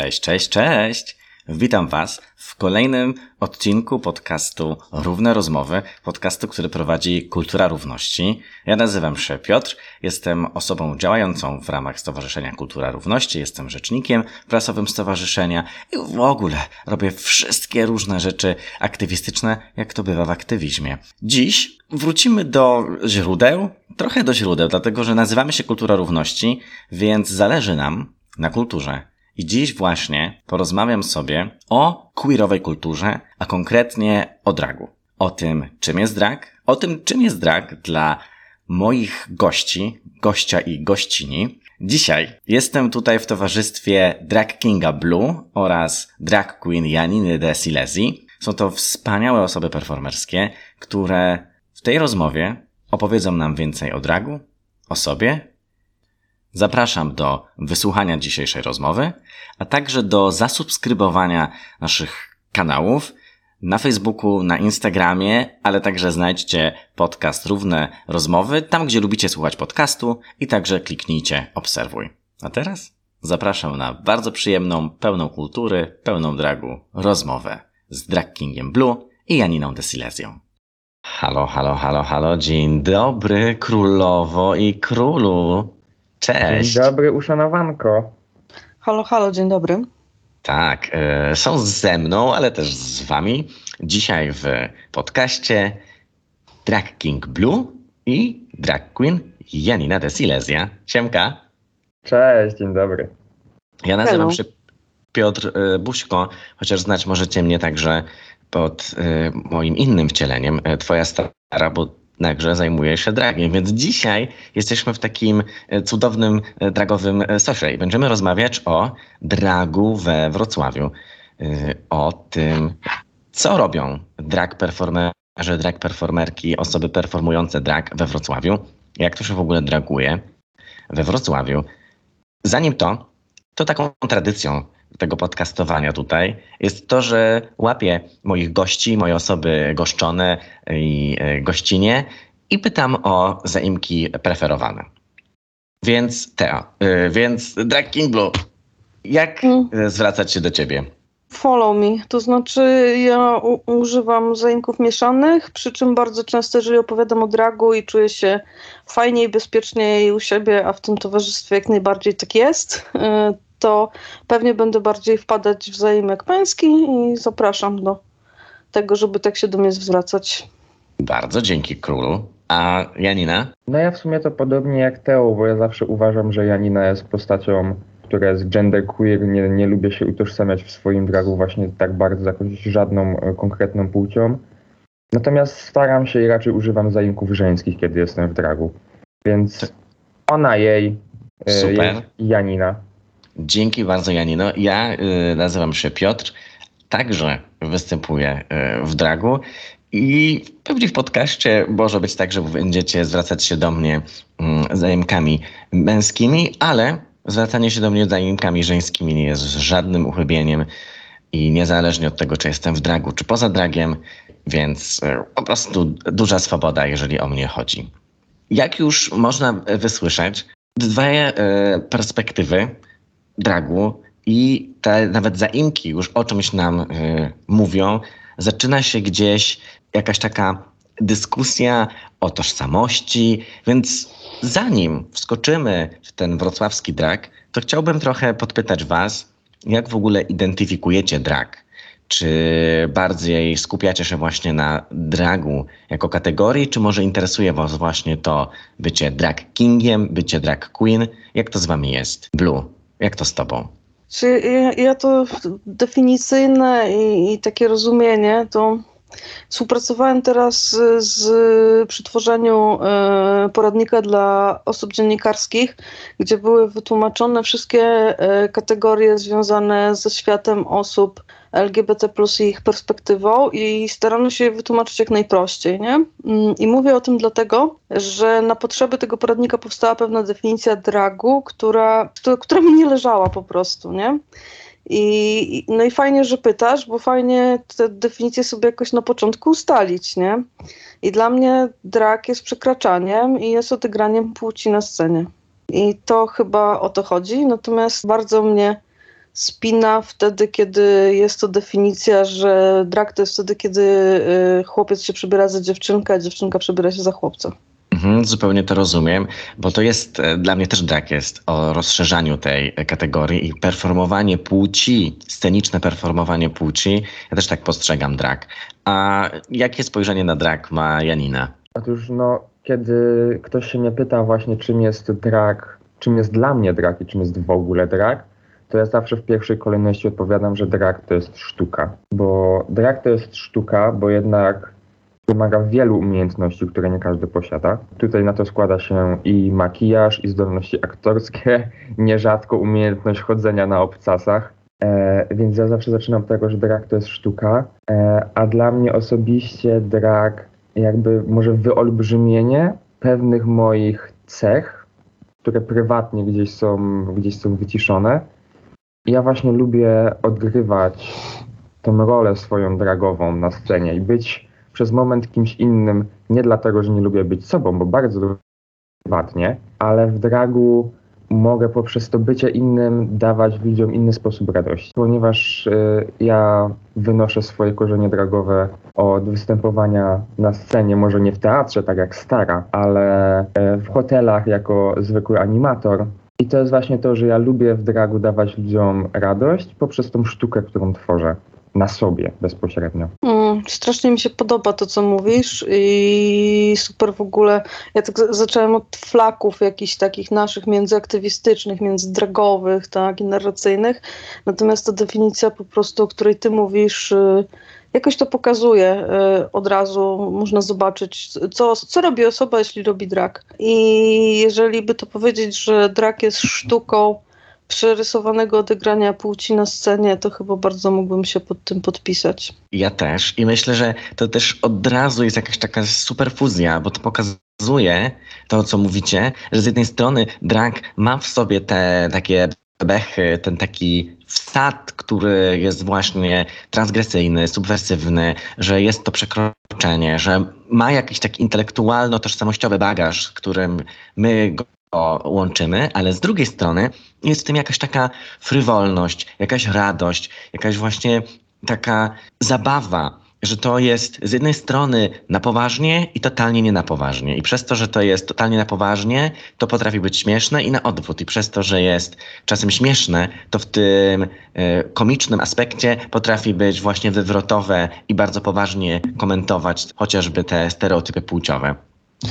Cześć, cześć, cześć! Witam Was w kolejnym odcinku podcastu Równe Rozmowy, podcastu, który prowadzi Kultura Równości. Ja nazywam się Piotr, jestem osobą działającą w ramach Stowarzyszenia Kultura Równości, jestem rzecznikiem prasowym stowarzyszenia i w ogóle robię wszystkie różne rzeczy aktywistyczne, jak to bywa w aktywizmie. Dziś wrócimy do źródeł, trochę do źródeł, dlatego że nazywamy się Kultura Równości, więc zależy nam na kulturze. I dziś właśnie porozmawiam sobie o queerowej kulturze, a konkretnie o dragu. O tym, czym jest drag, o tym, czym jest drag dla moich gości, gościa i gościni. Dzisiaj jestem tutaj w towarzystwie Drag Kinga Blue oraz drag queen Janiny de Silesi. Są to wspaniałe osoby performerskie, które w tej rozmowie opowiedzą nam więcej o dragu, o sobie Zapraszam do wysłuchania dzisiejszej rozmowy, a także do zasubskrybowania naszych kanałów na Facebooku, na Instagramie, ale także znajdźcie podcast Równe Rozmowy tam, gdzie lubicie słuchać podcastu i także kliknijcie obserwuj. A teraz zapraszam na bardzo przyjemną, pełną kultury, pełną dragu rozmowę z Drag Kingiem Blue i Janiną de Silesią. Halo, halo, halo, halo, dzień dobry królowo i królu. Cześć. Dzień dobry, uszanowanko. Halo, halo, dzień dobry. Tak, e, są ze mną, ale też z wami. Dzisiaj w podcaście Drag King Blue i Drag Queen Janina de Silesia. Siemka. Cześć, dzień dobry. Ja nazywam Hello. się Piotr e, Buźko, chociaż znać możecie mnie także pod e, moim innym wcieleniem, twoja stara, bo także zajmuje się dragiem. Więc dzisiaj jesteśmy w takim e, cudownym e, dragowym e, sosie i będziemy rozmawiać o dragu we Wrocławiu. O tym, co robią drag performerzy, drag performerki, osoby performujące drag we Wrocławiu, jak to się w ogóle draguje we Wrocławiu. Zanim to, to taką tradycją tego podcastowania tutaj jest to, że łapię moich gości, moje osoby goszczone i e, gościnie i pytam o zaimki preferowane. Więc Teo, e, więc Drag King Blue, jak hmm. zwracać się do ciebie? Follow me, to znaczy ja u- używam zaimków mieszanych, przy czym bardzo często, jeżeli opowiadam o dragu i czuję się fajniej, bezpieczniej u siebie, a w tym towarzystwie jak najbardziej tak jest, to pewnie będę bardziej wpadać w zaimek męski i zapraszam do tego, żeby tak się do mnie zwracać. Bardzo dzięki królu. A Janina? No ja w sumie to podobnie jak Teo, bo ja zawsze uważam, że Janina jest postacią, która jest genderqueer, nie, nie lubię się utożsamiać w swoim dragu właśnie tak bardzo jakąś żadną e, konkretną płcią. Natomiast staram się i raczej używam zaimków żeńskich, kiedy jestem w dragu. Więc ona, jej, e, Super. Jej, Janina. Dzięki bardzo Janino. Ja y, nazywam się Piotr, także występuję y, w dragu i pewnie w podcaście może być tak, że będziecie zwracać się do mnie y, męskimi, ale zwracanie się do mnie zajemkami żeńskimi nie jest żadnym uchybieniem i niezależnie od tego, czy jestem w dragu, czy poza dragiem, więc y, po prostu duża swoboda, jeżeli o mnie chodzi. Jak już można wysłyszeć, dwie perspektywy dragu i te nawet zaimki już o czymś nam y, mówią. Zaczyna się gdzieś jakaś taka dyskusja o tożsamości, więc zanim wskoczymy w ten wrocławski drag, to chciałbym trochę podpytać Was, jak w ogóle identyfikujecie drag? Czy bardziej skupiacie się właśnie na dragu jako kategorii, czy może interesuje Was właśnie to bycie drag kingiem, bycie drag queen? Jak to z Wami jest? Blue. Jak to z tobą? Czy ja, ja to definicyjne i, i, takie rozumienie, to współpracowałem teraz z, przy tworzeniu e, poradnika dla osób dziennikarskich, gdzie były wytłumaczone wszystkie e, kategorie związane ze światem osób LGBT plus i ich perspektywą i starano się je wytłumaczyć jak najprościej. Nie? Mm, I mówię o tym dlatego, że na potrzeby tego poradnika powstała pewna definicja dragu, która, która mi nie leżała po prostu. Nie? I, no i fajnie, że pytasz, bo fajnie te definicje sobie jakoś na początku ustalić, nie? I dla mnie drag jest przekraczaniem i jest odygraniem płci na scenie. I to chyba o to chodzi. Natomiast bardzo mnie spina wtedy, kiedy jest to definicja, że drag to jest wtedy, kiedy y, chłopiec się przebiera za dziewczynkę, a dziewczynka przebiera się za chłopca. Mhm, zupełnie to rozumiem, bo to jest, e, dla mnie też drag jest o rozszerzaniu tej kategorii i performowanie płci, sceniczne performowanie płci. Ja też tak postrzegam drag. A jakie spojrzenie na drag ma Janina? Otóż no, kiedy ktoś się mnie pyta właśnie czym jest drag, czym jest dla mnie drag i czym jest w ogóle drag, to ja zawsze w pierwszej kolejności odpowiadam, że drag to jest sztuka. Bo drag to jest sztuka, bo jednak wymaga wielu umiejętności, które nie każdy posiada. Tutaj na to składa się i makijaż, i zdolności aktorskie, nierzadko umiejętność chodzenia na obcasach. E, więc ja zawsze zaczynam od tego, że drag to jest sztuka, e, a dla mnie osobiście drag jakby może wyolbrzymienie pewnych moich cech, które prywatnie gdzieś są, gdzieś są wyciszone. Ja właśnie lubię odgrywać tą rolę swoją dragową na scenie i być przez moment kimś innym, nie dlatego, że nie lubię być sobą, bo bardzo prywatnie, ale w dragu mogę poprzez to bycie innym dawać ludziom inny sposób radości. Ponieważ y, ja wynoszę swoje korzenie dragowe od występowania na scenie, może nie w teatrze, tak jak stara, ale y, w hotelach jako zwykły animator. I to jest właśnie to, że ja lubię w dragu dawać ludziom radość poprzez tą sztukę, którą tworzę na sobie bezpośrednio. Mm, strasznie mi się podoba to, co mówisz i super w ogóle. Ja tak zacząłem od flaków jakichś takich naszych międzyaktywistycznych, międzydragowych, tak, i narracyjnych. Natomiast ta definicja po prostu, o której ty mówisz, y, jakoś to pokazuje y, od razu. Można zobaczyć, co, co robi osoba, jeśli robi drag. I jeżeli by to powiedzieć, że drag jest sztuką, przerysowanego odegrania płci na scenie, to chyba bardzo mógłbym się pod tym podpisać. Ja też i myślę, że to też od razu jest jakaś taka superfuzja, bo to pokazuje to, co mówicie, że z jednej strony drag ma w sobie te takie bechy, ten taki wsad, który jest właśnie transgresyjny, subwersywny, że jest to przekroczenie, że ma jakiś taki intelektualno-tożsamościowy bagaż, którym my go łączymy, ale z drugiej strony jest w tym jakaś taka frywolność, jakaś radość, jakaś właśnie taka zabawa, że to jest z jednej strony na poważnie i totalnie nie na poważnie. I przez to, że to jest totalnie na poważnie, to potrafi być śmieszne i na odwrót. I przez to, że jest czasem śmieszne, to w tym y, komicznym aspekcie potrafi być właśnie wywrotowe i bardzo poważnie komentować chociażby te stereotypy płciowe.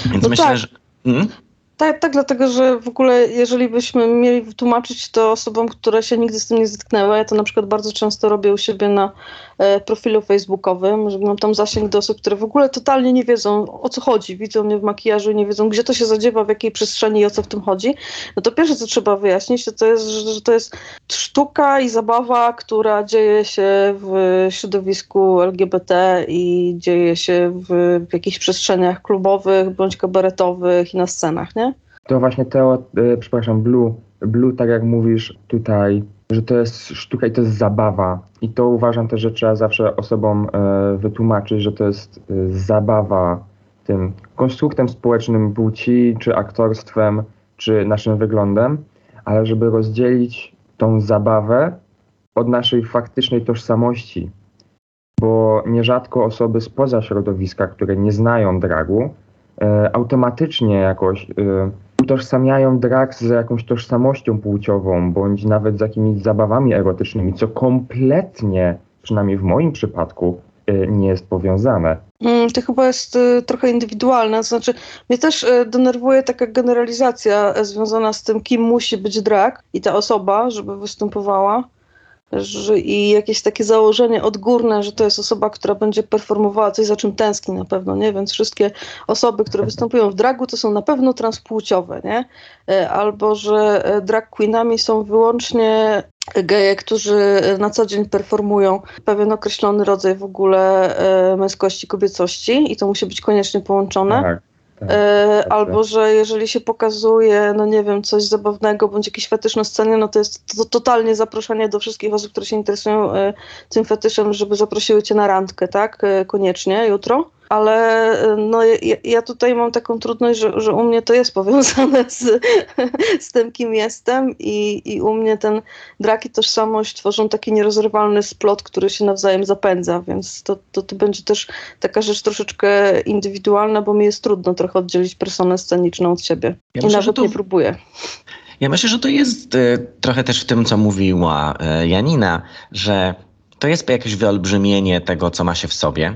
Więc no myślę, tak. że. Hmm? Tak, tak, dlatego że w ogóle jeżeli byśmy mieli wytłumaczyć to osobom, które się nigdy z tym nie zetknęły, ja to na przykład bardzo często robię u siebie na e, profilu facebookowym, że mam tam zasięg do osób, które w ogóle totalnie nie wiedzą o co chodzi, widzą mnie w makijażu i nie wiedzą gdzie to się zadziewa, w jakiej przestrzeni i o co w tym chodzi, no to pierwsze co trzeba wyjaśnić, to, to jest, że, że to jest sztuka i zabawa, która dzieje się w środowisku LGBT i dzieje się w, w jakichś przestrzeniach klubowych bądź kabaretowych i na scenach, nie? To właśnie Teo, e, przepraszam, Blue, Blue, tak jak mówisz tutaj, że to jest sztuka i to jest zabawa. I to uważam też, że trzeba zawsze osobom e, wytłumaczyć, że to jest e, zabawa tym konstruktem społecznym płci, czy aktorstwem, czy naszym wyglądem, ale żeby rozdzielić tą zabawę od naszej faktycznej tożsamości. Bo nierzadko osoby spoza środowiska, które nie znają dragu, automatycznie jakoś utożsamiają drag z jakąś tożsamością płciową, bądź nawet z jakimiś zabawami erotycznymi, co kompletnie, przynajmniej w moim przypadku, y, nie jest powiązane. Mm, to chyba jest y, trochę indywidualne. Znaczy, mnie też y, denerwuje taka generalizacja związana z tym, kim musi być drag i ta osoba, żeby występowała że, i jakieś takie założenie odgórne, że to jest osoba, która będzie performowała coś, za czym tęskni na pewno, nie? Więc wszystkie osoby, które występują w dragu, to są na pewno transpłciowe, nie? E, albo, że e, drag queenami są wyłącznie geje, którzy na co dzień performują pewien określony rodzaj w ogóle e, męskości, kobiecości i to musi być koniecznie połączone. Tak. Tak, e, tak, albo, tak. że jeżeli się pokazuje, no nie wiem, coś zabawnego bądź jakiś fetysz na scenie, no to jest to totalnie zaproszenie do wszystkich osób, które się interesują e, tym fetyszem, żeby zaprosiły cię na randkę, tak? E, koniecznie jutro. Ale no, ja, ja tutaj mam taką trudność, że, że u mnie to jest powiązane z, z tym, kim jestem i, i u mnie ten drag i tożsamość tworzą taki nierozerwalny splot, który się nawzajem zapędza, więc to, to, to będzie też taka rzecz troszeczkę indywidualna, bo mi jest trudno trochę oddzielić personę sceniczną od siebie. Ja I myślę, nawet to- nie próbuję. Ja myślę, że to jest y, trochę też w tym, co mówiła y, Janina, że to jest jakieś wyolbrzymienie tego, co ma się w sobie,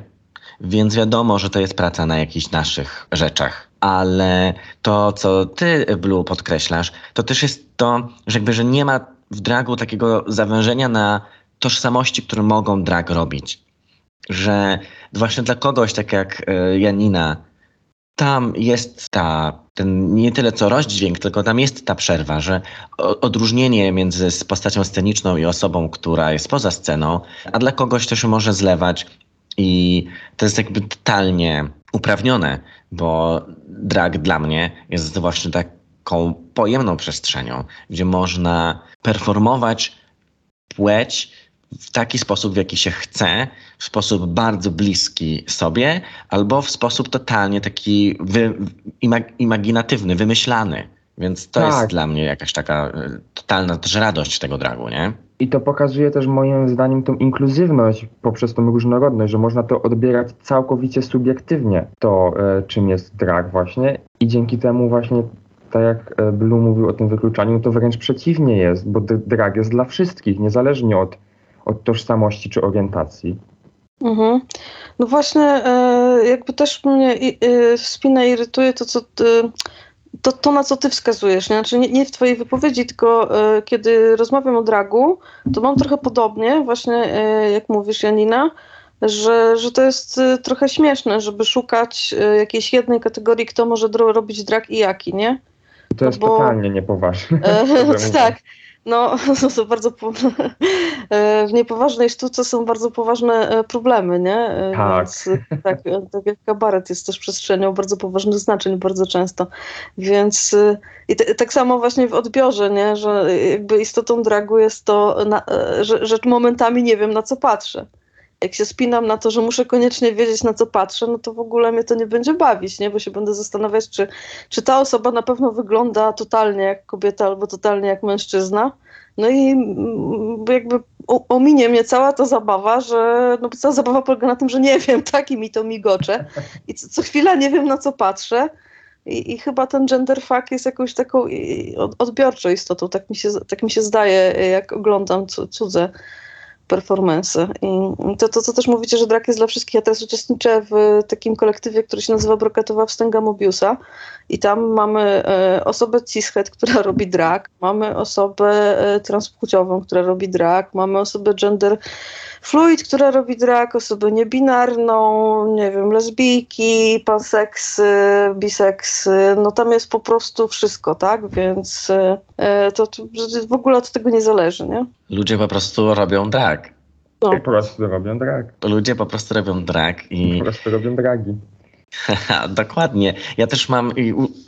więc wiadomo, że to jest praca na jakichś naszych rzeczach. Ale to, co ty, Blue, podkreślasz, to też jest to, że jakby, że nie ma w dragu takiego zawężenia na tożsamości, które mogą drag robić. Że właśnie dla kogoś, tak jak y, Janina, tam jest ta, ten nie tyle co rozdźwięk, tylko tam jest ta przerwa, że odróżnienie między postacią sceniczną i osobą, która jest poza sceną, a dla kogoś się może zlewać i to jest jakby totalnie uprawnione, bo drag dla mnie jest właśnie taką pojemną przestrzenią, gdzie można performować płeć w taki sposób, w jaki się chce, w sposób bardzo bliski sobie, albo w sposób totalnie taki wy, imag, imaginatywny, wymyślany. Więc to Tak. jest dla mnie jakaś taka y, totalna też radość tego dragu, nie? I to pokazuje też moim zdaniem tą inkluzywność poprzez tą różnorodność, że można to odbierać całkowicie subiektywnie, to e, czym jest drag właśnie i dzięki temu właśnie tak jak e, Blue mówił o tym wykluczaniu, to wręcz przeciwnie jest, bo drag jest dla wszystkich, niezależnie od, od tożsamości czy orientacji. Mhm. No właśnie, e, jakby też mnie i- e, spina irytuje to, co ty, to, to, na co ty wskazujesz. Nie? Znaczy nie, nie w twojej wypowiedzi, tylko e, kiedy rozmawiam o dragu, to mam trochę podobnie, właśnie e, jak mówisz Janina, że, że to jest e, trochę śmieszne, żeby szukać jakiejś jednej kategorii, kto może dro- robić drag i jaki, nie? To No jest bo- totalnie niepoważne. No tak. No, są bardzo. Po... e, W niepoważnej sztuce są bardzo poważne e, problemy, nie? E, Tak. Więc, tak, tak jak kabaret jest też przestrzenią bardzo poważnych znaczeń bardzo często. Więc i te, tak samo właśnie w odbiorze, nie? Że jakby istotą dragu jest to, na, że, że momentami nie wiem na co patrzę. Jak się spinam na to, że muszę koniecznie wiedzieć na co patrzę, no to w ogóle mnie to nie będzie bawić, nie? Bo się będę zastanawiać, czy czy ta osoba na pewno wygląda totalnie jak kobieta albo totalnie jak mężczyzna. No i jakby ominie mnie cała ta zabawa, że no cała zabawa polega na tym, że nie wiem, tak i mi to migocze i co, co chwila nie wiem na co patrzę. I, I chyba ten gender fuck jest jakąś taką odbiorczą istotą, tak mi się, tak mi się zdaje, jak oglądam cu- cudze performance. I to, to, co też mówicie, że drag jest dla wszystkich. Ja teraz uczestniczę w takim kolektywie, który się nazywa Brokatowa Wstęga Mobiusa i tam mamy e, osobę cishet, która robi drag, mamy osobę e, transpłciową, która robi drag, mamy osobę gender fluid, która robi drag, osobę niebinarną, nie wiem, lesbijki, panseksy, biseksy, no tam jest po prostu wszystko, tak? Więc e, e, to, to w ogóle od tego nie zależy, nie? Ludzie po prostu robią drag. No. Po prostu robią drag. Ludzie po prostu robią drag i Po prostu robią dragi. Dokładnie. Ja też mam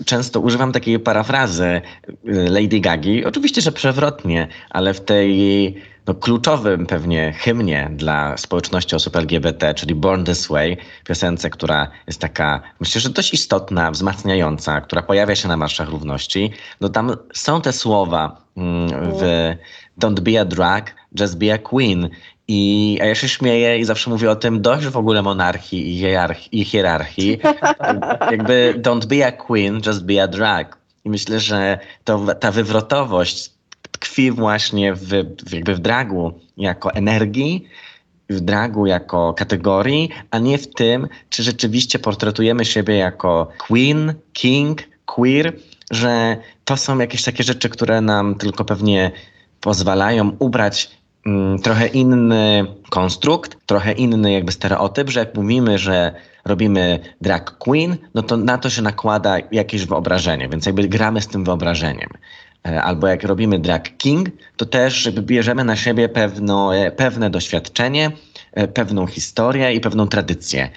często używam takiej parafrazy y, Lady Gagi. Oczywiście, że przewrotnie, ale w tej no, kluczowym pewnie hymnie dla społeczności osób LGBT, czyli Born This Way, piosence, która jest taka, myślę, że dość istotna, wzmacniająca, która pojawia się na marszach równości. No tam są te słowa mm, w Don't be a drag, just be a queen. I, a ja się śmieję i zawsze mówię o tym dość w ogóle monarchii i, hierarchii, i hierarchii. Jakby don't be a queen, just be a drag. I myślę, że to, ta wywrotowość tkwi właśnie w, w, jakby w dragu jako energii, w dragu jako kategorii, a nie w tym, czy rzeczywiście portretujemy siebie jako queen, king, queer, że to są jakieś takie rzeczy, które nam tylko pewnie pozwalają ubrać trochę inny konstrukt, trochę inny jakby stereotyp, że jak mówimy, że robimy drag queen, no to na to się nakłada jakieś wyobrażenie, więc jakby gramy z tym wyobrażeniem. E, Albo jak robimy drag king, to też bierzemy na siebie pewno, e, pewne doświadczenie, e, pewną historię i pewną tradycję.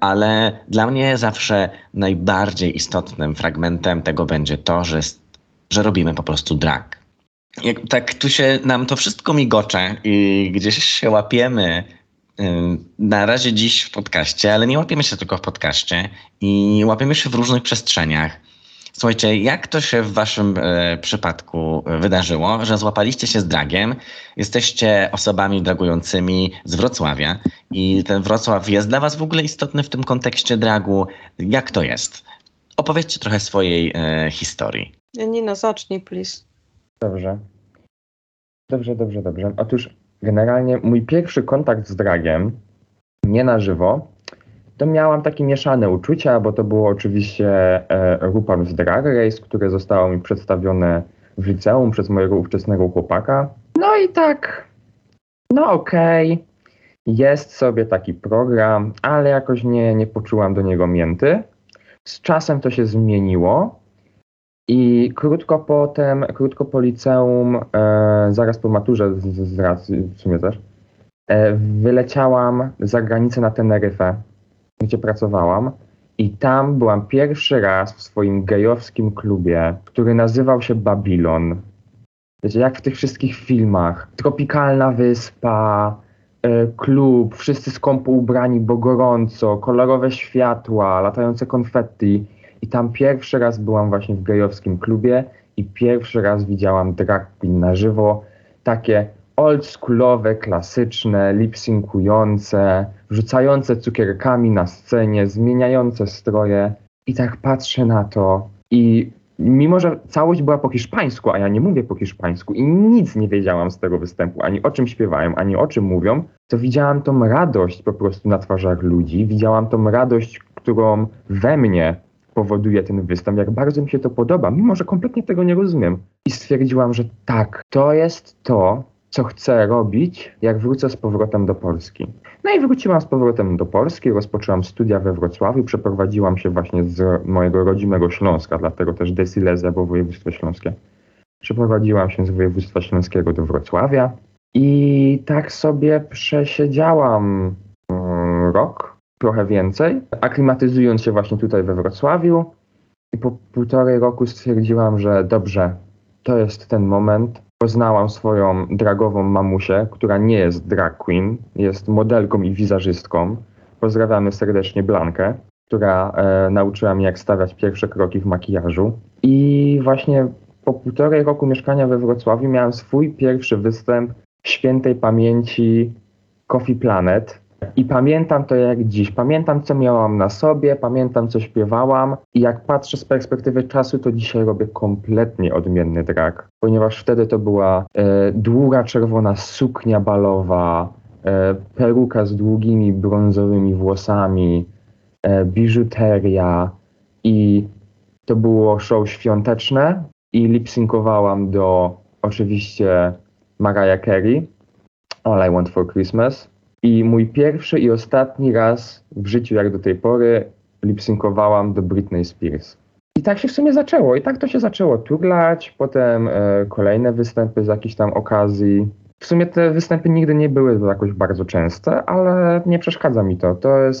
Ale dla mnie zawsze najbardziej istotnym fragmentem tego będzie to, że, że robimy po prostu drag. Jak tak tu się nam to wszystko migocze i gdzieś się łapiemy na razie dziś w podcaście, ale nie łapiemy się tylko w podcaście i łapiemy się w różnych przestrzeniach. Słuchajcie, jak to się w waszym e, przypadku wydarzyło, że złapaliście się z dragiem, jesteście osobami dragującymi z Wrocławia i ten Wrocław jest dla was w ogóle istotny w tym kontekście dragu. Jak to jest? Opowiedzcie trochę swojej e, historii. Janina, zacznij, please. Dobrze. Dobrze, dobrze, dobrze. Otóż generalnie mój pierwszy kontakt z dragiem, nie na żywo, to miałam takie mieszane uczucia, bo to było oczywiście e, RuPaul's Drag Race, które zostało mi przedstawione w liceum przez mojego ówczesnego chłopaka. No i tak, no okej, okay. jest sobie taki program, ale jakoś nie, nie poczułam do niego mięty. Z czasem to się zmieniło i krótko potem, krótko po liceum, e, zaraz po maturze z, z racji, w sumie też, e, wyleciałam za granicę na Teneryfę gdzie pracowałam. I tam byłam pierwszy raz w swoim gejowskim klubie, który nazywał się Babylon. Wiecie, jak w tych wszystkich filmach. Tropikalna wyspa, y, klub, wszyscy skąpo ubrani, bo gorąco, kolorowe światła, latające konfetti. I tam pierwszy raz byłam właśnie w gejowskim klubie i pierwszy raz widziałam drag queen na żywo. Takie oldschoolowe, klasyczne, lipsynkujące, rzucające cukierkami na scenie, zmieniające stroje. I tak patrzę na to i mimo, że całość była po hiszpańsku, a ja nie mówię po hiszpańsku i nic nie wiedziałam z tego występu, ani o czym śpiewają, ani o czym mówią, to widziałam tą radość po prostu na twarzach ludzi, widziałam tą radość, którą we mnie powoduje ten występ, jak bardzo mi się to podoba, mimo że kompletnie tego nie rozumiem. I stwierdziłam, że tak, to jest to, co chcę robić, jak wrócę z powrotem do Polski. No i wróciłam z powrotem do Polski, rozpoczęłam studia we Wrocławiu, przeprowadziłam się właśnie z mojego rodzimego Śląska, dlatego też Desilezja, bo województwo śląskie. Przeprowadziłam się z województwa śląskiego do Wrocławia i tak sobie przesiedziałam mm, rok, trochę więcej, aklimatyzując się właśnie tutaj we Wrocławiu. I po półtorej roku stwierdziłam, że dobrze, to jest ten moment, Poznałam swoją dragową mamusię, która nie jest drag queen, jest modelką i wizerzystką. Pozdrawiamy serdecznie Blankę, która e, nauczyła mnie, jak stawiać pierwsze kroki w makijażu. I właśnie po półtorej roku mieszkania we Wrocławiu miałem swój pierwszy występ świętej pamięci Coffee Planet, i pamiętam to jak dziś. Pamiętam, co miałam na sobie, pamiętam, co śpiewałam. I jak patrzę z perspektywy czasu, to dzisiaj robię kompletnie odmienny drag. Ponieważ wtedy to była e, długa czerwona suknia balowa, e, peruka z długimi brązowymi włosami, e, biżuteria i to było show świąteczne i lipsynkowałam do oczywiście Mariah Carey, All I Want for Christmas. I mój pierwszy i ostatni raz w życiu, jak do tej pory, lipsynkowałam do Britney Spears. I tak się w sumie zaczęło. I tak to się zaczęło turlać, potem e, kolejne występy z jakichś tam okazji. W sumie te występy nigdy nie były jakoś bardzo częste, ale nie przeszkadza mi to. To jest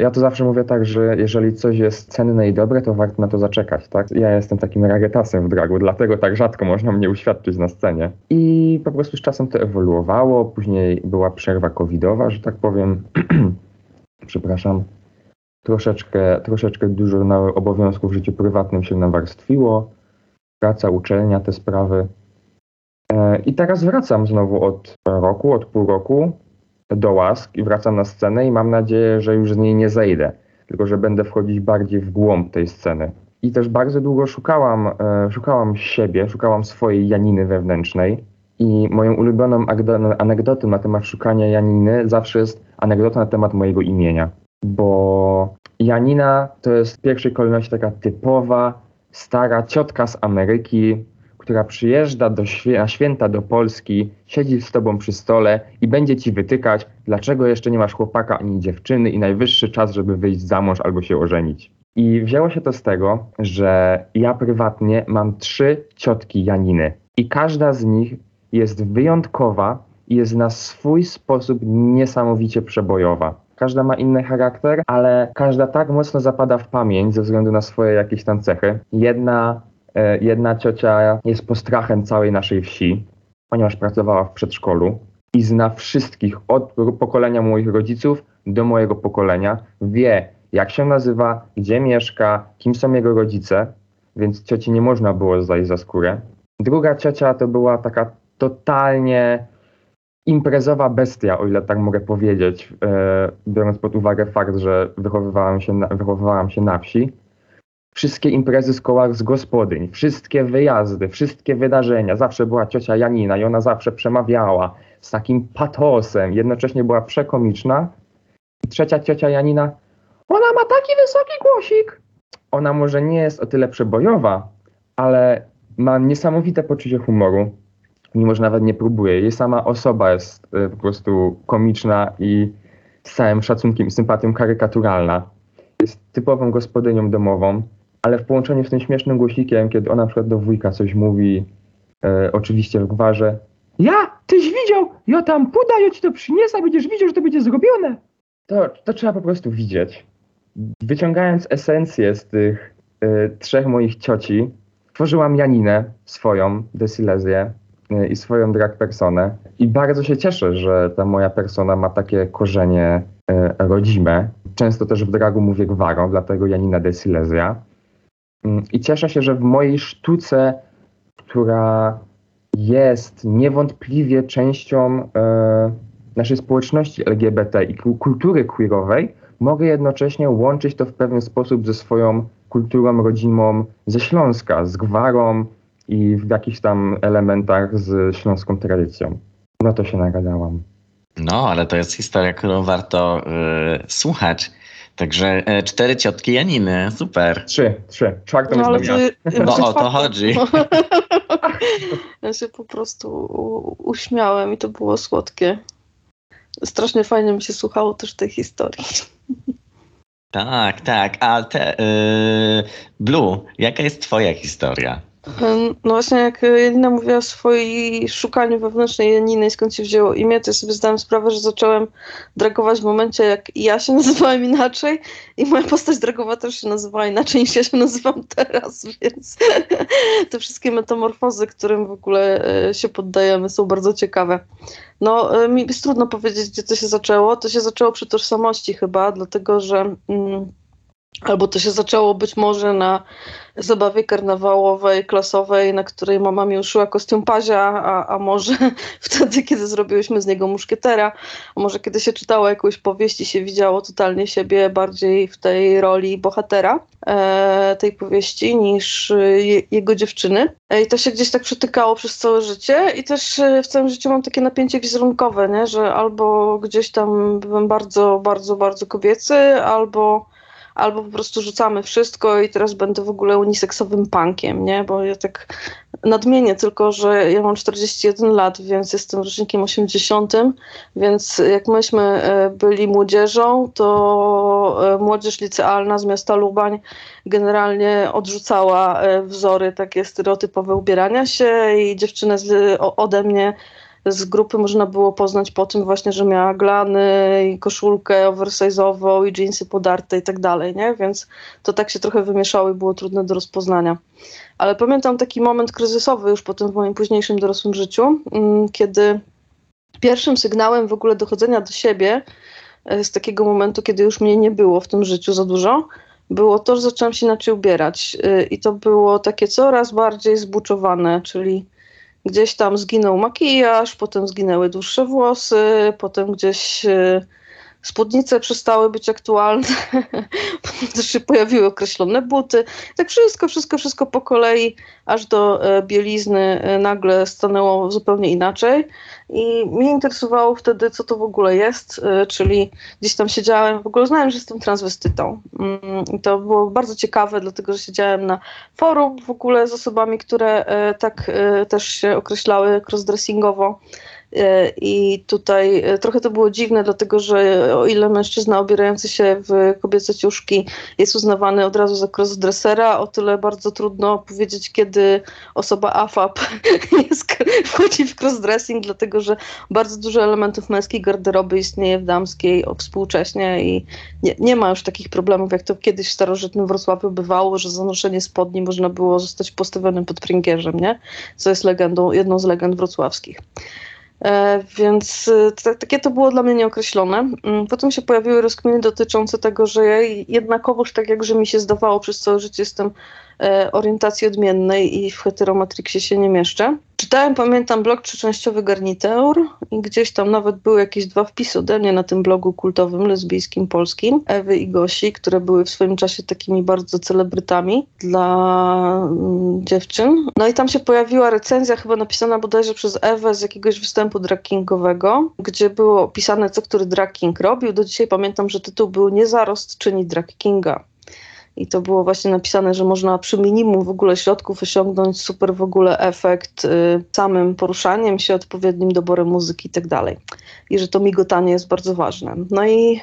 ja to zawsze mówię tak, że jeżeli coś jest cenne i dobre, to warto na to zaczekać, tak? Ja jestem takim ragetasem w dragu, dlatego tak rzadko można mnie uświadczyć na scenie. I po prostu z czasem to ewoluowało, później była przerwa covidowa, że tak powiem. Przepraszam. Troszeczkę, troszeczkę dużo obowiązków w życiu prywatnym się nawarstwiło. Praca, uczelnia, te sprawy. E, I teraz wracam znowu od roku, od pół roku do łask i wracam na scenę i mam nadzieję, że już z niej nie zejdę, tylko że będę wchodzić bardziej w głąb tej sceny. I też bardzo długo szukałam, e, szukałam siebie, szukałam swojej Janiny wewnętrznej. I moją ulubioną anegdotą na temat szukania Janiny zawsze jest anegdota na temat mojego imienia. Bo Janina to jest w pierwszej kolejności taka typowa, stara ciotka z Ameryki, która przyjeżdża do na święta do Polski, siedzi z tobą przy stole i będzie ci wytykać, dlaczego jeszcze nie masz chłopaka ani dziewczyny i najwyższy czas, żeby wyjść za mąż albo się ożenić. I wzięło się to z tego, że ja prywatnie mam trzy ciotki Janiny i każda z nich jest wyjątkowa i jest na swój sposób niesamowicie przebojowa. Każda ma inny charakter, ale każda tak mocno zapada w pamięć ze względu na swoje jakieś tam cechy. Jedna jedna ciocia jest postrachem całej naszej wsi, ponieważ pracowała w przedszkolu. i zna wszystkich od pokolenia moich rodziców do mojego pokolenia. Wie, jak się nazywa, gdzie mieszka, kim są jego rodzice, więc cioci nie można było zajść za skórę. Druga ciocia to była taka totalnie imprezowa bestia, o ile tak mogę powiedzieć, e, biorąc pod uwagę fakt, że wychowywałam się wychowywałam się na wsi. Wszystkie imprezy z kołach z gospodyń, wszystkie wyjazdy, wszystkie wydarzenia, zawsze była ciocia Janina i ona zawsze przemawiała z takim patosem, jednocześnie była przekomiczna. I trzecia ciocia Janina, ona ma taki wysoki głosik. Ona może nie jest o tyle przebojowa, ale ma niesamowite poczucie humoru mimo że nawet nie próbuje. Jej sama osoba jest y, po prostu komiczna i z całym szacunkiem i sympatią karykaturalna. Jest typową gospodynią domową, ale w połączeniu z tym śmiesznym głosikiem, kiedy ona na przykład do wujka coś mówi, e, oczywiście w gwarze, ja, tyś widział, ja tam puda, ja ci to przyniosę, będziesz widział, że to będzie zrobione. To, to trzeba po prostu widzieć. Wyciągając esencję z tych e, trzech moich cioci, tworzyłam Janinę swoją, Desilezję, E, i swoją drag personę. I bardzo się cieszę, że ta moja persona ma takie korzenie e, rodzime. Często też w dragu mówię gwarą, dlatego Janina de Silesia. Mm, I cieszę się, że w mojej sztuce, która jest niewątpliwie częścią e, naszej społeczności LGBT i kultury queerowej, mogę jednocześnie łączyć to w pewien sposób ze swoją kulturą rodzimą ze Śląska, z gwarą, i w jakichś tam elementach z śląską tradycją. No to się nagadałam. No, ale to jest historia, którą warto yy, słuchać. Także e, cztery ciotki Janiny, super. Trzy, trzy. Czwartą no, jest to, No o to chodzi. ja się po prostu uśmiałem i to było słodkie. Strasznie fajnie mi się słuchało też tej historii. Tak, tak. A te, yy, Blue, jaka jest twoja historia? No właśnie, jak Janina mówiła o swojej szukaniu wewnętrznej Janiny, skąd się wzięło imię, to ja sobie zdałem sprawę, że zacząłem dragować w momencie, jak ja się nazywałem inaczej i moja postać dragowa też się nazywała inaczej niż ja się nazywam teraz, więc te wszystkie metamorfozy, którym w ogóle e, się poddajemy, są bardzo ciekawe. No, e, mi jest trudno powiedzieć, gdzie to się zaczęło. To się zaczęło przy tożsamości chyba, dlatego że... Mm, Albo to się zaczęło być może na zabawie karnawałowej, klasowej, na której mama mi uszyła kostium pazia, a, a może wtedy, kiedy zrobiłyśmy z niego muszkietera, a może kiedy się czytało jakąś powieść i się widziało totalnie siebie bardziej w tej roli bohatera e, tej powieści niż je, jego dziewczyny. E, I to się gdzieś tak przytykało przez całe życie i też e, w całym życiu mam takie napięcie wizerunkowe, nie? że albo gdzieś tam byłem bardzo, bardzo, bardzo kobiecy, albo albo po prostu rzucamy wszystko i teraz będę w ogóle uniseksowym punkiem, nie? Bo ja tak nadmienię tylko, że ja mam 41 lat, więc jestem rocznikiem 80, więc jak myśmy e, byli młodzieżą, to e, młodzież licealna z miasta Lubań generalnie odrzucała e, wzory takie stereotypowe ubierania się i dziewczynę z, ode mnie z grupy można było poznać po tym właśnie, że miała glany i koszulkę oversize'ową i jeansy podarte i tak dalej, nie? Więc to tak się trochę wymieszało i było trudne do rozpoznania. Ale pamiętam taki moment kryzysowy już potem w moim późniejszym dorosłym życiu, mm, kiedy pierwszym sygnałem w ogóle dochodzenia do siebie e, z takiego momentu, kiedy już mnie nie było w tym życiu za dużo, było to, że zaczęłam się inaczej ubierać. E, I to było takie coraz bardziej zbuczowane, czyli gdzieś tam zginął makijaż, potem zginęły dłuższe włosy, potem gdzieś e, spódnice przestały być aktualne, też się pojawiły określone buty. Tak wszystko, wszystko, wszystko po kolei, aż do e, bielizny e, nagle stanęło zupełnie inaczej. I mnie interesowało wtedy, co to w ogóle jest, e, czyli gdzieś tam siedziałem, w ogóle znałem, że jestem transwestytą. Mm, I to było bardzo ciekawe, dlatego że siedziałem na forum w ogóle z osobami, które tak też się określały crossdressingowo. E, I tutaj e, trochę to było dziwne, dlatego że o ile mężczyzna obierający się w kobiece ciuszki jest uznawany od razu za crossdressera, o tyle bardzo trudno powiedzieć, kiedy osoba AFAP jest, wchodzi w crossdressing, dlatego że bardzo dużo elementów męskiej garderoby istnieje w damskiej współcześnie i nie, nie ma już takich problemów, jak to kiedyś w starożytnym Wrocławiu bywało, że za noszenie spodni można było zostać postawionym pod pręgierzem, nie? co jest legendą, jedną z legend wrocławskich. E, więc e, takie to było dla mnie nieokreślone. Mm, potem się pojawiły rozkminy dotyczące tego, że ja jednakowoż tak jak że mi się zdawało przez całe życie jestem orientacji odmiennej i w heteromatrixie się nie mieszczę. Czytałem, pamiętam, blog trzyczęściowy Garniteur i gdzieś tam nawet były jakieś dwa wpisy ode mnie na tym blogu kultowym, lesbijskim, polskim, Ewy i Gosi, które były w swoim czasie takimi bardzo celebrytami dla mm, dziewczyn. No i tam się pojawiła recenzja chyba napisana bodajże przez Ewę z jakiegoś występu drag kingowego, gdzie było opisane, co który drag king robił. Do dzisiaj pamiętam, że tytuł był Nie zarost czyni drag kinga. I to było właśnie napisane, że można przy minimum w ogóle środków osiągnąć super w ogóle efekt y, samym poruszaniem się, odpowiednim doborem muzyki i tak dalej. I że to migotanie jest bardzo ważne. No i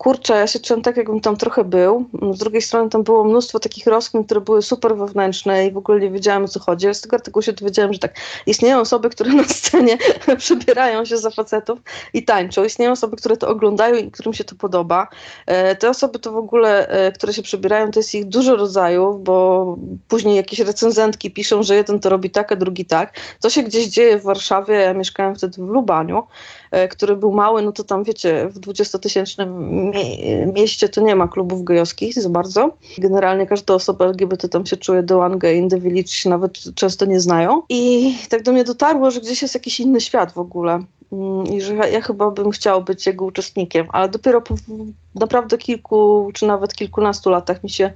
kurczę, ja się czułem tak, jakbym tam trochę był. Z drugiej strony tam było mnóstwo takich rozkmin, które były super wewnętrzne i w ogóle nie wiedziałem o co chodzi. Z tego artykułu się dowiedziałem, że tak, istnieją osoby, które na scenie przebierają się za facetów i tańczą. Istnieją osoby, które to oglądają i którym się to podoba. E, te osoby to w ogóle, e, które się przebierają, to jest ich dużo rodzajów, bo później jakieś recenzentki piszą, że jeden to robi tak, a drugi tak. To się gdzieś dzieje w Warszawie, ja mieszkałem wtedy w Lubaniu, który był mały, no to tam wiecie, w 20-tysięcznym mieście to nie ma klubów gejowskich za bardzo. Generalnie każda osoba LGBT tam się czuje the one gay in the village, nawet często nie znają. I tak do mnie dotarło, że gdzieś jest jakiś inny świat w ogóle mm, i że ja chyba bym chciał być jego uczestnikiem, ale dopiero po naprawdę kilku czy nawet kilkunastu latach mi się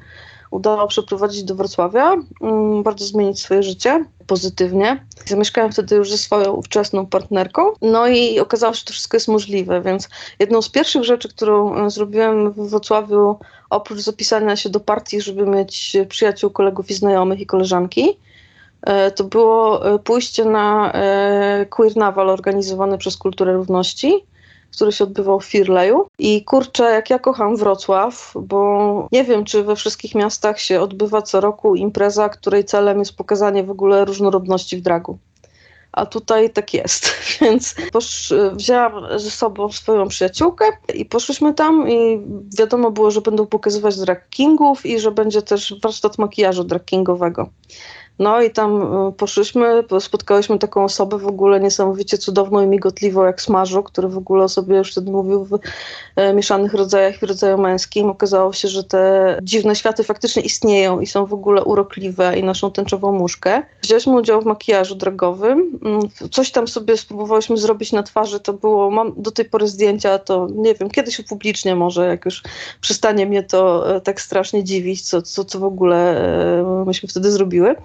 udało przeprowadzić do Wrocławia, mm, bardzo zmienić swoje życie pozytywnie. Zamieszkałem wtedy już ze swoją ówczesną partnerką, no i okazało się, że to wszystko jest możliwe, więc jedną z pierwszych rzeczy, którą e, zrobiłem w Wrocławiu, oprócz zapisania się do partii, żeby mieć przyjaciół, kolegów i znajomych i koleżanki, e, to było e, pójście na Queer Naval organizowany przez Kulturę Równości który się odbywał w Firleju. I kurczę, jak ja kocham Wrocław, bo nie wiem, czy we wszystkich miastach się odbywa co roku impreza, której celem jest pokazanie w ogóle różnorodności w dragu a tutaj tak jest. Więc posz, wzięłam ze sobą swoją przyjaciółkę i poszłyśmy tam i wiadomo było, że będą pokazywać drag kingów i że będzie też warsztat makijażu drag kingowego. No i tam e, poszliśmy, spotkałyśmy taką osobę w ogóle niesamowicie cudowną i migotliwą jak Smażu, który w ogóle o sobie już wtedy mówił w e, mieszanych rodzajach i rodzaju męskim. Okazało się, że te dziwne światy faktycznie istnieją i są w ogóle urokliwe i noszą tęczową muszkę. Wzięliśmy udział w makijażu dragowym. Mm, coś tam sobie spróbowałyśmy zrobić na twarzy, to było, mam do tej pory zdjęcia, to nie wiem, kiedyś upublicznię może, jak już przestanie mnie to e, tak strasznie dziwić, co, co, co w ogóle myśmy wtedy zrobiły.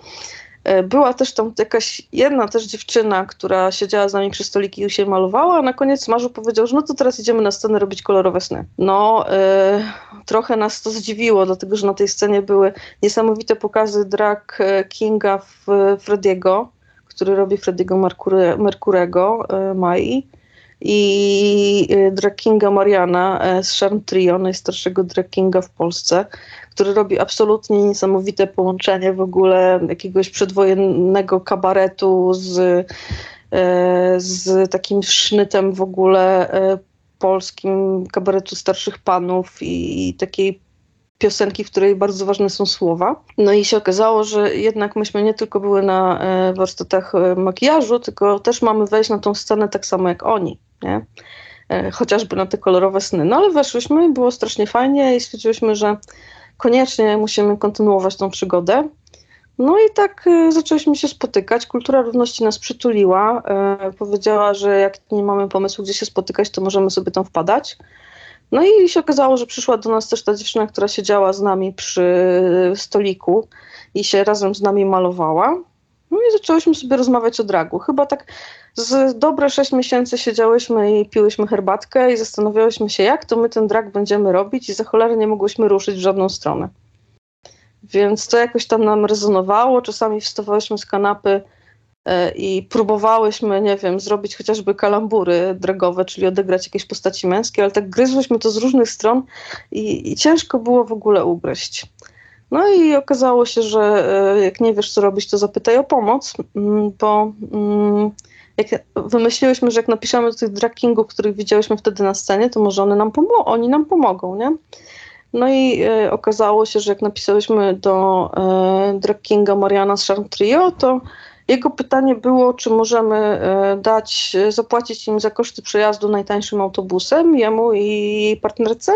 E, była też tam jakaś jedna też dziewczyna, która siedziała z nami przy stoliki i się malowała, a na koniec Marzu powiedział, że no to teraz idziemy na scenę robić kolorowe sny. No, y, trochę nas to zdziwiło, dlatego że na tej scenie były niesamowite pokazy drag e, Kinga w Frediego, który robi Frediego Mercury, Mercurego, Mai i drag Kinga Mariana z Charm Trio, najstarszego drag Kinga w Polsce, który robi absolutnie niesamowite połączenie w ogóle jakiegoś przedwojennego kabaretu z, e, z takim sznytem w ogóle e, polskim kabaretu starszych panów i, i takiej piosenki, w której bardzo ważne są słowa. No i się okazało, że jednak myśmy nie tylko były na e, warsztatach makijażu, tylko też mamy wejść na tą scenę tak samo jak oni. Nie? Chociażby na te kolorowe sny. No ale weszłyśmy, było strasznie fajnie i stwierdziłyśmy, że koniecznie musimy kontynuować tą przygodę. No i tak zaczęliśmy się spotykać. Kultura równości nas przytuliła. Powiedziała, że jak nie mamy pomysłu, gdzie się spotykać, to możemy sobie tam wpadać. No i się okazało, że przyszła do nas też ta dziewczyna, która siedziała z nami przy stoliku i się razem z nami malowała. No i zaczęłyśmy sobie rozmawiać o dragu. Chyba tak z dobre 6 miesięcy siedziałyśmy i piłyśmy herbatkę i zastanawiałyśmy się, jak to my ten drag będziemy robić i za cholerę nie mogłyśmy ruszyć w żadną stronę. Więc to jakoś tam nam rezonowało. Czasami wstawałyśmy z kanapy i próbowałyśmy, nie wiem, zrobić chociażby kalambury dragowe, czyli odegrać jakieś postaci męskie, ale tak gryzłyśmy to z różnych stron i, i ciężko było w ogóle ugryźć. No i okazało się, że e, jak nie wiesz, co robić, to zapytaj o pomoc, mm, bo mm, jak wymyśliłyśmy, że jak napiszemy do tych drag kingów, których widziałyśmy wtedy na scenie, to może one nam pomo- oni nam pomogą, nie? No i e, okazało się, że jak napisałyśmy do e, Mariana z Charm Trio, to Jego pytanie było, czy możemy e, dać, zapłacić im za koszty przejazdu najtańszym autobusem, jemu i jej partnerce.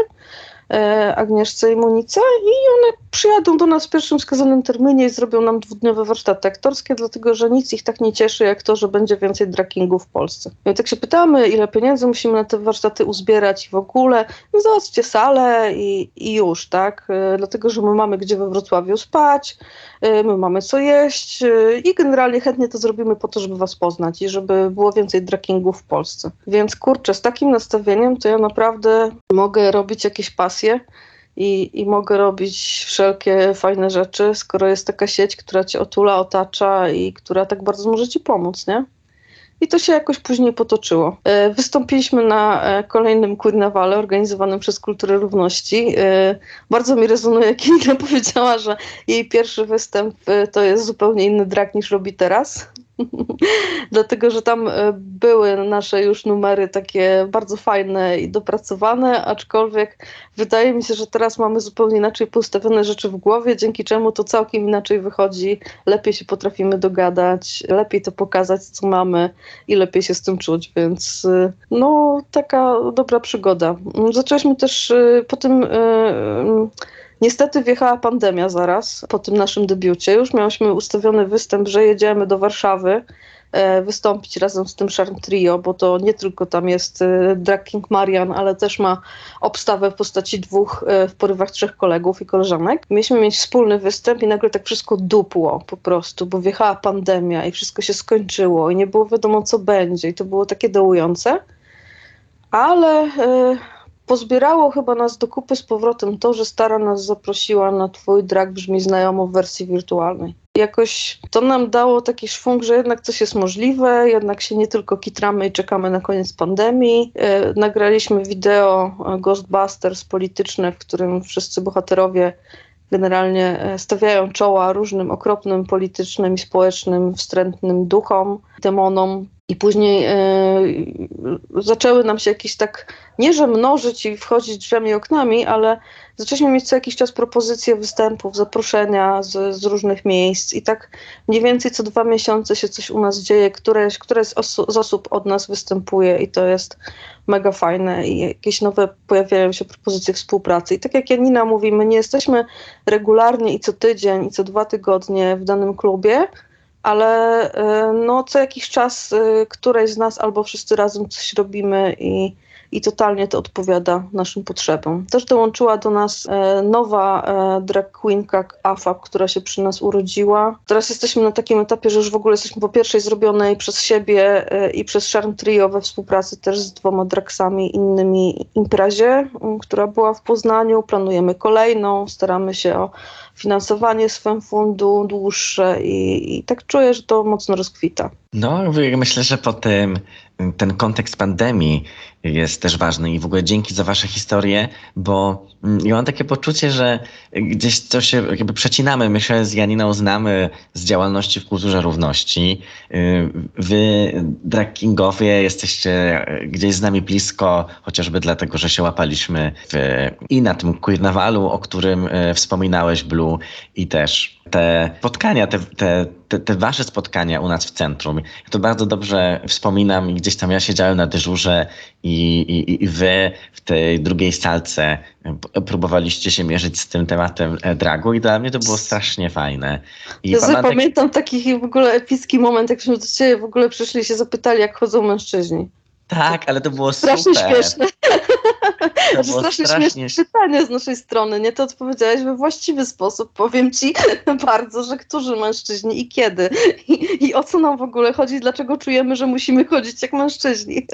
E, Agnieszce i Monice i one przyjadą do nas w pierwszym wskazanym terminie i zrobią nam dwudniowe warsztaty aktorskie, dlatego że nic ich tak nie cieszy, jak to, że będzie więcej drakingów w Polsce. I tak się pytamy, ile pieniędzy musimy na te warsztaty uzbierać i w ogóle, no załatwcie salę i, i już, tak? E, dlatego, że my mamy gdzie we Wrocławiu spać, e, my mamy co jeść i generalnie chętnie to zrobimy po to, żeby was poznać i żeby było więcej drakingów w Polsce. Więc kurczę, z takim nastawieniem to ja naprawdę mogę robić jakieś pasy i, i mogę robić wszelkie fajne rzeczy, skoro jest taka sieć, która cię otula, otacza i która tak bardzo może ci pomóc, nie? I to się jakoś później potoczyło. E, wystąpiliśmy na e, kolejnym Queernawale organizowanym przez Kulturę Równości. E, bardzo mi rezonuje, kiedy powiedziała, że jej pierwszy występ to jest zupełnie inny drag niż robi teraz. Dlatego, że tam e, były nasze już numery takie bardzo fajne i dopracowane, aczkolwiek wydaje mi się, że teraz mamy zupełnie inaczej postawione rzeczy w głowie, dzięki czemu to całkiem inaczej wychodzi, lepiej się potrafimy dogadać, lepiej to pokazać, co mamy i lepiej się z tym czuć, więc e, no taka dobra przygoda. Zaczęliśmy też e, po tym Niestety wjechała pandemia zaraz po tym naszym debiucie. Już miałyśmy ustawiony występ, że jedziemy do Warszawy e, wystąpić razem z tym Charm Trio, bo to nie tylko tam jest e, Drag King Marian, ale też ma obstawę w postaci dwóch, e, w porywach trzech kolegów i koleżanek. Mieliśmy mieć wspólny występ i nagle tak wszystko dupło po prostu, bo wjechała pandemia i wszystko się skończyło i nie było wiadomo co będzie i to było takie dołujące. Ale pozbierało chyba nas do kupy z powrotem to, że Stara nas zaprosiła na Twój drag brzmi znajomo w wersji wirtualnej. Jakoś to nam dało taki szwung, że jednak coś jest możliwe, jednak się nie tylko kitramy i czekamy na koniec pandemii. E, nagraliśmy wideo e, Ghostbusters polityczne, w którym wszyscy bohaterowie generalnie e, stawiają czoła różnym okropnym politycznym i społecznym wstrętnym duchom, demonom, i później y, zaczęły nam się jakieś tak, nie że mnożyć i wchodzić drzwiami i oknami, ale zaczęliśmy mieć co jakiś czas propozycje występów, zaproszenia z, z, różnych miejsc. I tak mniej więcej co dwa miesiące się coś u nas dzieje, któreś, któreś osu z osób od nas występuje i to jest mega fajne. I jakieś nowe pojawiają się propozycje współpracy. I tak jak Janina mówi, my nie jesteśmy regularnie i co tydzień i co dwa tygodnie w danym klubie, ale y, no, co jakiś czas y, któreś z nas albo wszyscy razem coś robimy i i totalnie to odpowiada naszym potrzebom. Też dołączyła do nas e, nowa drag queenka AFAB, która się przy nas urodziła. Teraz jesteśmy na takim etapie, że już w ogóle jesteśmy po pierwszej zrobionej przez siebie i przez Charm Trio we współpracy też z dwoma dragsami innymi imprezie, która była w Poznaniu. Planujemy kolejną, staramy się o finansowanie swym fundu dłuższe i, i tak czuję, że to mocno rozkwita. No, myślę, że po tym ten kontekst pandemii jest też ważny i w ogóle dzięki za wasze historie, bo mm, ja mam takie poczucie, że gdzieś to się jakby przecinamy. My się z Janiną znamy z działalności w kulturze równości. Y, wy, drag kingowie, jesteście gdzieś z nami blisko, chociażby dlatego, że się łapaliśmy w, i na tym queernawalu, o którym y, wspominałeś, Blue, i też te spotkania, te, te, te, te, wasze spotkania u nas w centrum. Ja to bardzo dobrze wspominam i gdzieś tam ja siedziałem na dyżurze i, i, i wy w tej drugiej salce próbowaliście się mierzyć z tym tematem e, dragu i dla mnie to było strasznie fajne. I ja pamiętam, pamiętam taki w ogóle epicki moment, jak do ciebie w ogóle przyszli i się zapytali, jak chodzą mężczyźni. Tak, ale to było strasznie super. śmieszne. To znaczy, strasznie, strasznie śmieszne pytanie z naszej strony, nie? To odpowiedziałeś we właściwy sposób. Powiem ci bardzo, że którzy mężczyźni i kiedy. I, I, o co nam w ogóle chodzi, dlaczego czujemy, że musimy chodzić jak mężczyźni.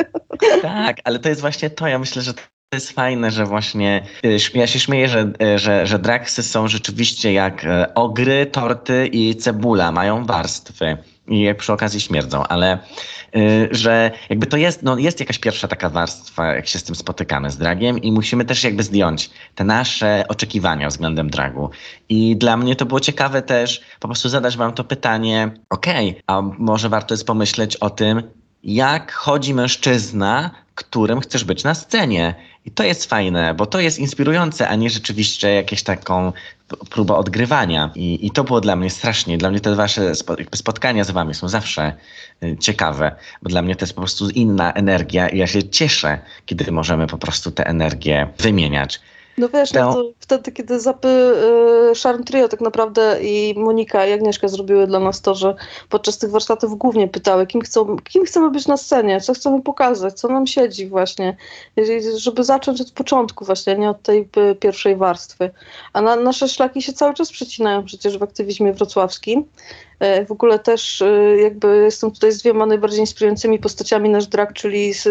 Tak, ale to jest właśnie to. Ja myślę, że to jest fajne, że właśnie y, ja się śmieję, że, y, że, że draksy są rzeczywiście jak y, ogry, torty i cebula, mają warstwy i przy okazji śmierdzą, ale że jakby to jest, no jest jakaś pierwsza taka warstwa, jak się z tym spotykamy z dragiem i musimy też jakby zdjąć te nasze oczekiwania względem dragu. I dla mnie to było ciekawe też po prostu zadać wam to pytanie, okej, okay, a może warto jest pomyśleć o tym, jak chodzi mężczyzna, którym chcesz być na scenie. I to jest fajne, bo to jest inspirujące, a nie rzeczywiście jakieś taką próba odgrywania. I, I to było dla mnie strasznie. Dla mnie te wasze spotkania z wami są zawsze y, ciekawe, bo dla mnie to jest po prostu inna energia i ja się cieszę, kiedy możemy po prostu tę energię wymieniać. No wiesz, no to wtedy, kiedy Zapy y, Charm Trio tak naprawdę i Monika i Agnieszka zrobiły dla nas to, że podczas tych warsztatów głównie pytały, kim, chcą, kim chcemy być na scenie, co chcemy pokazać, co nam siedzi właśnie, żeby zacząć od początku właśnie, nie od tej y, pierwszej warstwy. A na, nasze szlaki się cały czas przecinają przecież w aktywizmie wrocławskim. E, w ogóle też e, jakby jestem tutaj z dwiema najbardziej inspirującymi postaciami nasz drag, czyli z,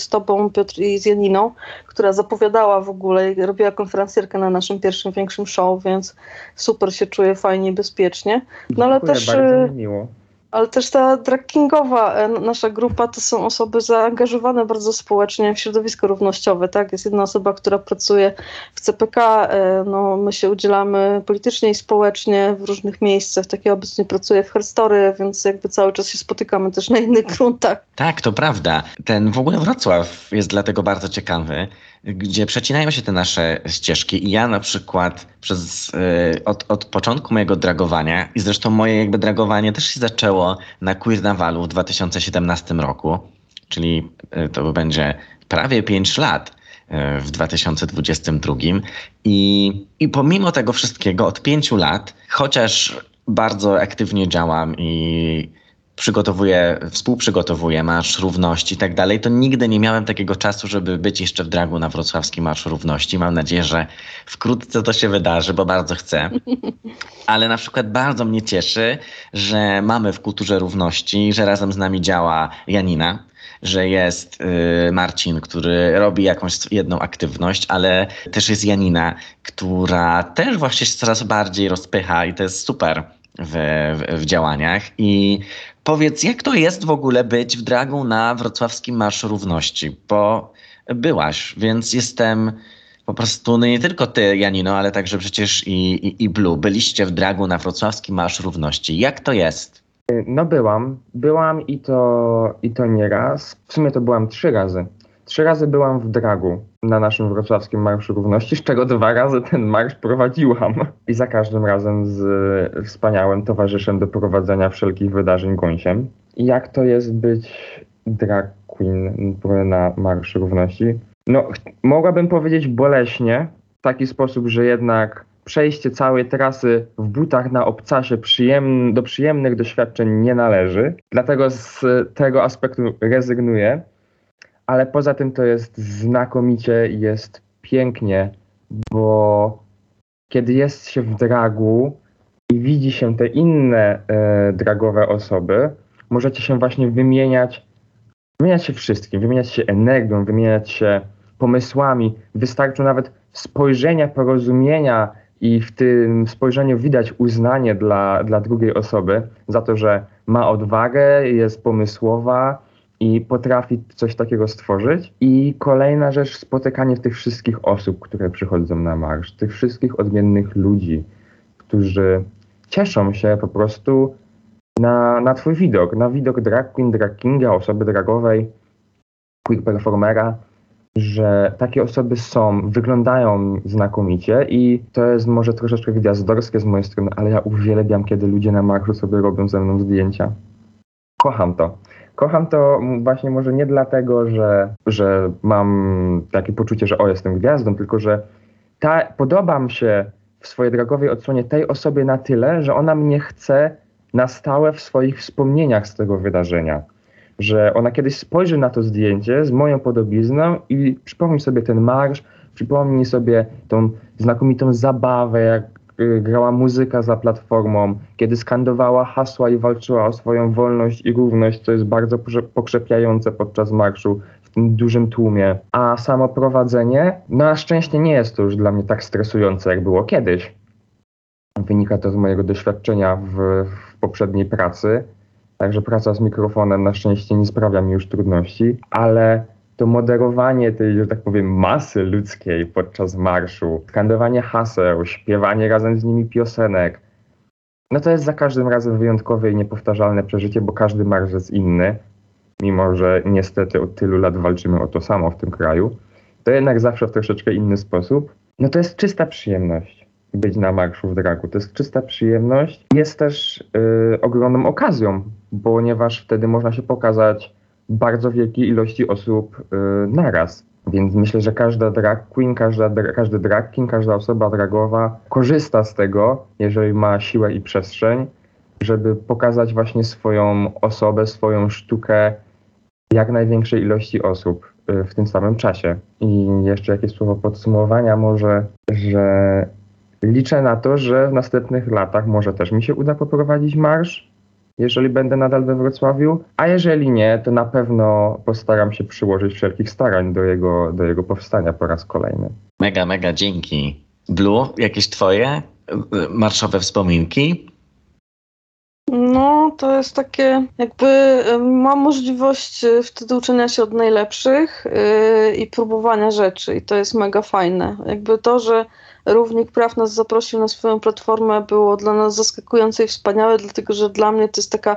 z tobą Piotr i z Janiną, która zapowiadała w ogóle i robiła konferencjerkę na naszym pierwszym większym show, więc super się czuję fajnie i bezpiecznie. No ale Dziękuję, też bardzo e, miło ale też ta drag kingowa e, nasza grupa to są osoby zaangażowane bardzo społecznie w środowisko równościowe, tak? Jest jedna osoba, która pracuje w CPK, e, no my się udzielamy politycznie i społecznie w różnych miejscach, taki obecnie pracuję w Herstory, więc jakby cały czas się spotykamy też na innych gruntach. Tak, to prawda. Ten w ogóle Wrocław jest dlatego bardzo ciekawy, gdzie przecinają się te nasze ścieżki. I ja na przykład przez, y, od, od początku mojego dragowania i zresztą moje jakby dragowanie też się zaczęło na Queer Navalu w 2017 roku, czyli y, to będzie prawie 5 lat y, w 2022 i, i pomimo tego wszystkiego od 5 lat, chociaż bardzo aktywnie działam i przygotowuję, współprzygotowuję Marsz Równości i tak dalej, to nigdy nie miałem takiego czasu, żeby być jeszcze w dragu na wrocławski Marsz Równości. Mam nadzieję, że wkrótce to się wydarzy, bo bardzo chcę. Ale na przykład bardzo mnie cieszy, że mamy w Kulturze Równości, że razem z nami działa Janina, że jest y, Marcin, który robi jakąś jedną aktywność, ale też jest Janina, która też właśnie się coraz bardziej rozpycha i to jest super. W, w, działaniach i Powiedz, jak to jest w ogóle być w dragu na wrocławskim Marszu Równości? Bo byłaś, więc jestem po prostu, no nie tylko ty, Janino, ale także przecież i, i, i Blue. Byliście w dragu na wrocławskim Marsz Równości. Jak to jest? No byłam. Byłam i to, i to nie raz. W sumie to byłam trzy razy. Trzy razy byłam w dragu na naszym wrocławskim Marszu Równości, z czego dwa razy ten marsz prowadziłam. I za każdym razem z wspaniałym towarzyszem do prowadzenia wszelkich wydarzeń gąsiem. Jak to jest być drag queen na Marszu Równości? No, mogłabym powiedzieć boleśnie, w taki sposób, że jednak przejście całej trasy w butach na obcasie do przyjemnych doświadczeń nie należy. Dlatego z tego aspektu rezygnuję ale poza tym to jest znakomicie, jest pięknie, bo kiedy jest się w dragu i widzi się te inne e, dragowe osoby, możecie się właśnie wymieniać, wymieniać się wszystkim, wymieniać się energią, wymieniać się pomysłami. Wystarczy nawet spojrzenia, porozumienia i w tym spojrzeniu widać uznanie dla, dla drugiej osoby za to, że ma odwagę, jest pomysłowa, i potrafi coś takiego stworzyć. I kolejna rzecz, spotykanie tych wszystkich osób, które przychodzą na marsz, tych wszystkich odmiennych ludzi, którzy cieszą się po prostu na, na twój widok, na widok drag queen, drag kinga, osoby dragowej, queer performera, że takie osoby są, wyglądają znakomicie i to jest może troszeczkę gwiazdorskie z mojej strony, ale ja uwielbiam, kiedy ludzie na marszu sobie robią ze mną zdjęcia. Kocham to. Kocham to właśnie może nie dlatego, że, że mam takie poczucie, że o, jestem gwiazdą, tylko że ta, podobam się w swojej drogowej odsłonie tej osobie na tyle, że ona mnie chce na stałe w swoich wspomnieniach z tego wydarzenia. Że ona kiedyś spojrzy na to zdjęcie z moją podobizną i przypomni sobie ten marsz, przypomni sobie tą znakomitą zabawę, jak grała muzyka za platformą, kiedy skandowała hasła i walczyła o swoją wolność i równość, co jest bardzo pokrzepiające podczas marszu w tym dużym tłumie. A samo prowadzenie, no na szczęście nie jest to już dla mnie tak stresujące, jak było kiedyś. Wynika to z mojego doświadczenia w, w poprzedniej pracy. Także praca z mikrofonem na szczęście nie sprawia mi już trudności, ale to moderowanie tej, że tak powiem, masy ludzkiej podczas marszu, skandowanie haseł, śpiewanie razem z nimi piosenek, no to jest za każdym razem wyjątkowe i niepowtarzalne przeżycie, bo każdy marsz jest inny. mimo że niestety od tylu lat walczymy o to samo w tym kraju, to jednak zawsze w troszeczkę inny sposób. No to jest czysta przyjemność być na marszu w dragu. To jest czysta przyjemność. Jest też yy, ogromną okazją, ponieważ wtedy można się pokazać bardzo wielkiej ilości osób yy, naraz. Więc myślę, że każda drag queen, każda, każdy drag king, każda osoba dragowa korzysta z tego, jeżeli ma siłę i przestrzeń, żeby pokazać właśnie swoją osobę, swoją sztukę jak największej ilości osób y, w tym samym czasie. I jeszcze jakieś słowo podsumowania może, że liczę na to, że w następnych latach może też mi się uda poprowadzić marsz, jeżeli będę nadal we Wrocławiu, a jeżeli nie, to na pewno postaram się przyłożyć wszelkich starań do jego, do jego powstania po raz kolejny. Mega, mega dzięki. Blue, jakieś twoje y, marszowe wspominki? No, to jest takie, jakby mam możliwość y, wtedy uczenia się od najlepszych yy, i próbowania rzeczy, i to jest mega fajne. Jakby to, że Równik Praw nas zaprosił na swoją platformę, było dla nas zaskakujące i wspaniałe, dlatego że dla mnie to jest taka.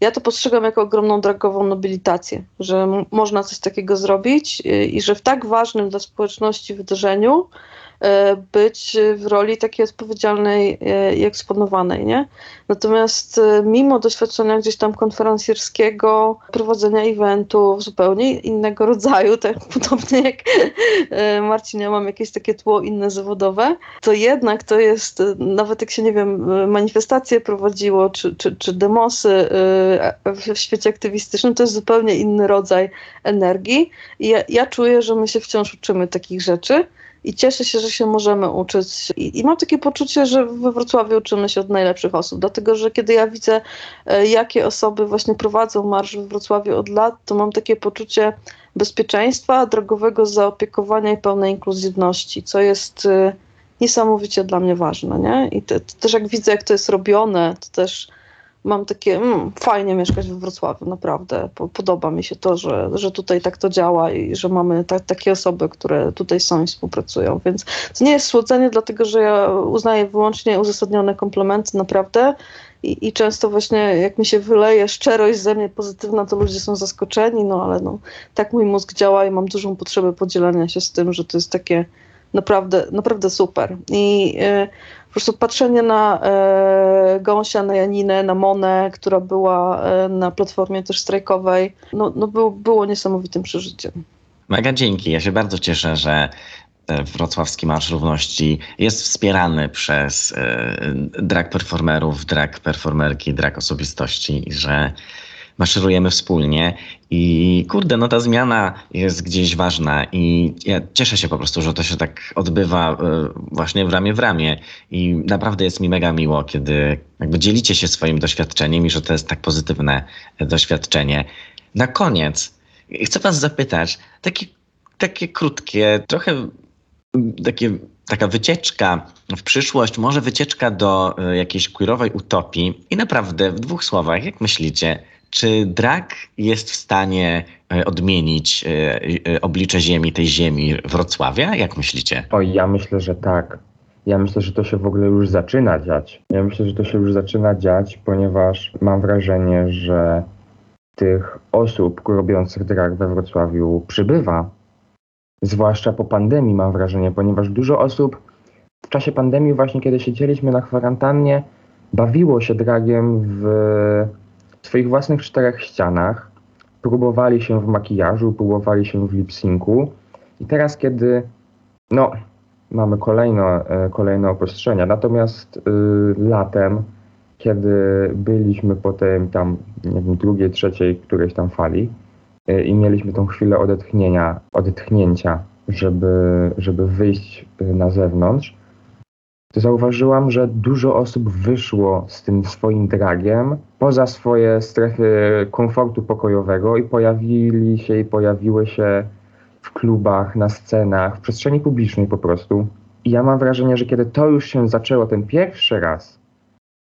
Ja to postrzegam jako ogromną dragową nobilitację, że można coś takiego zrobić y, i że w tak ważnym dla społeczności wydarzeniu być w roli takiej odpowiedzialnej e, i eksponowanej, nie? Natomiast e, mimo doświadczenia gdzieś tam konferencjerskiego, prowadzenia eventów zupełnie innego rodzaju, tak podobnie jak Marcin, ja mam jakieś takie tło inne zawodowe, to jednak to jest, nawet jak się, nie wiem, manifestacje prowadziło, czy, czy, czy demosy w świecie aktywistycznym, to jest zupełnie inny rodzaj energii. I ja, ja czuję, że my się wciąż uczymy takich rzeczy i cieszę się, że się możemy uczyć. I, I, mam takie poczucie, że we Wrocławiu uczymy się od najlepszych osób, dlatego że kiedy ja widzę, e, jakie osoby właśnie prowadzą marsz w Wrocławiu od lat, to mam takie poczucie bezpieczeństwa, drogowego zaopiekowania i pełnej inkluzywności, co jest e, niesamowicie dla mnie ważne. Nie? I te, też jak widzę, jak to jest robione, to też mam takie, mm, fajnie mieszkać we Wrocławiu, naprawdę. Podoba mi się to, że, że tutaj tak to działa i że mamy ta, takie osoby, które tutaj są i współpracują. Więc to nie jest słodzenie, dlatego że ja uznaję wyłącznie uzasadnione komplementy, naprawdę. I, I często właśnie jak mi się wyleje szczerość ze mnie pozytywna, to ludzie są zaskoczeni, no ale no, tak mój mózg działa i mam dużą potrzebę podzielenia się z tym, że to jest takie naprawdę, naprawdę super. I y, po prostu patrzenie na e, Gąsia, na Janinę, na Monę, która była e, na platformie też strajkowej, no, no był, było niesamowitym przeżyciem. Mega dzięki. Ja się bardzo cieszę, że Wrocławski Marsz Równości jest wspierany przez e, drag performerów, drag performerki, drag osobistości i że maszerujemy wspólnie i kurde, no ta zmiana jest gdzieś ważna i ja cieszę się po prostu, że to się tak odbywa e, właśnie w ramię w ramię i naprawdę jest mi mega miło, kiedy jakby dzielicie się swoim doświadczeniem i że to jest tak pozytywne doświadczenie. Na koniec chcę was zapytać, takie, takie krótkie, trochę takie taka wycieczka w przyszłość, może wycieczka do e, jakiejś queerowej utopii i naprawdę w dwóch słowach, jak myślicie, czy drag jest w stanie e, odmienić e, e, oblicze ziemi, tej ziemi Wrocławia? Jak myślicie? Oj, ja myślę, że tak. Ja myślę, że to się w ogóle już zaczyna dziać. Ja myślę, że to się już zaczyna dziać, ponieważ mam wrażenie, że tych osób robiących drag we Wrocławiu przybywa. Zwłaszcza po pandemii mam wrażenie, ponieważ dużo osób w czasie pandemii, właśnie kiedy siedzieliśmy na kwarantannie, bawiło się dragiem w w swoich własnych czterech ścianach, próbowali się w makijażu, próbowali się w lip-syncu i teraz, kiedy no, mamy kolejne, kolejne obostrzenia, natomiast y, latem, kiedy byliśmy po tej tam, nie wiem, drugiej, trzeciej, którejś tam fali y, i mieliśmy tą chwilę odetchnienia, odetchnięcia, żeby, żeby wyjść y, na zewnątrz, to zauważyłam, że dużo osób wyszło z tym swoim dragiem poza swoje strefy komfortu pokojowego i pojawili się i pojawiły się w klubach, na scenach, w przestrzeni publicznej po prostu. I ja mam wrażenie, że kiedy to już się zaczęło ten pierwszy raz,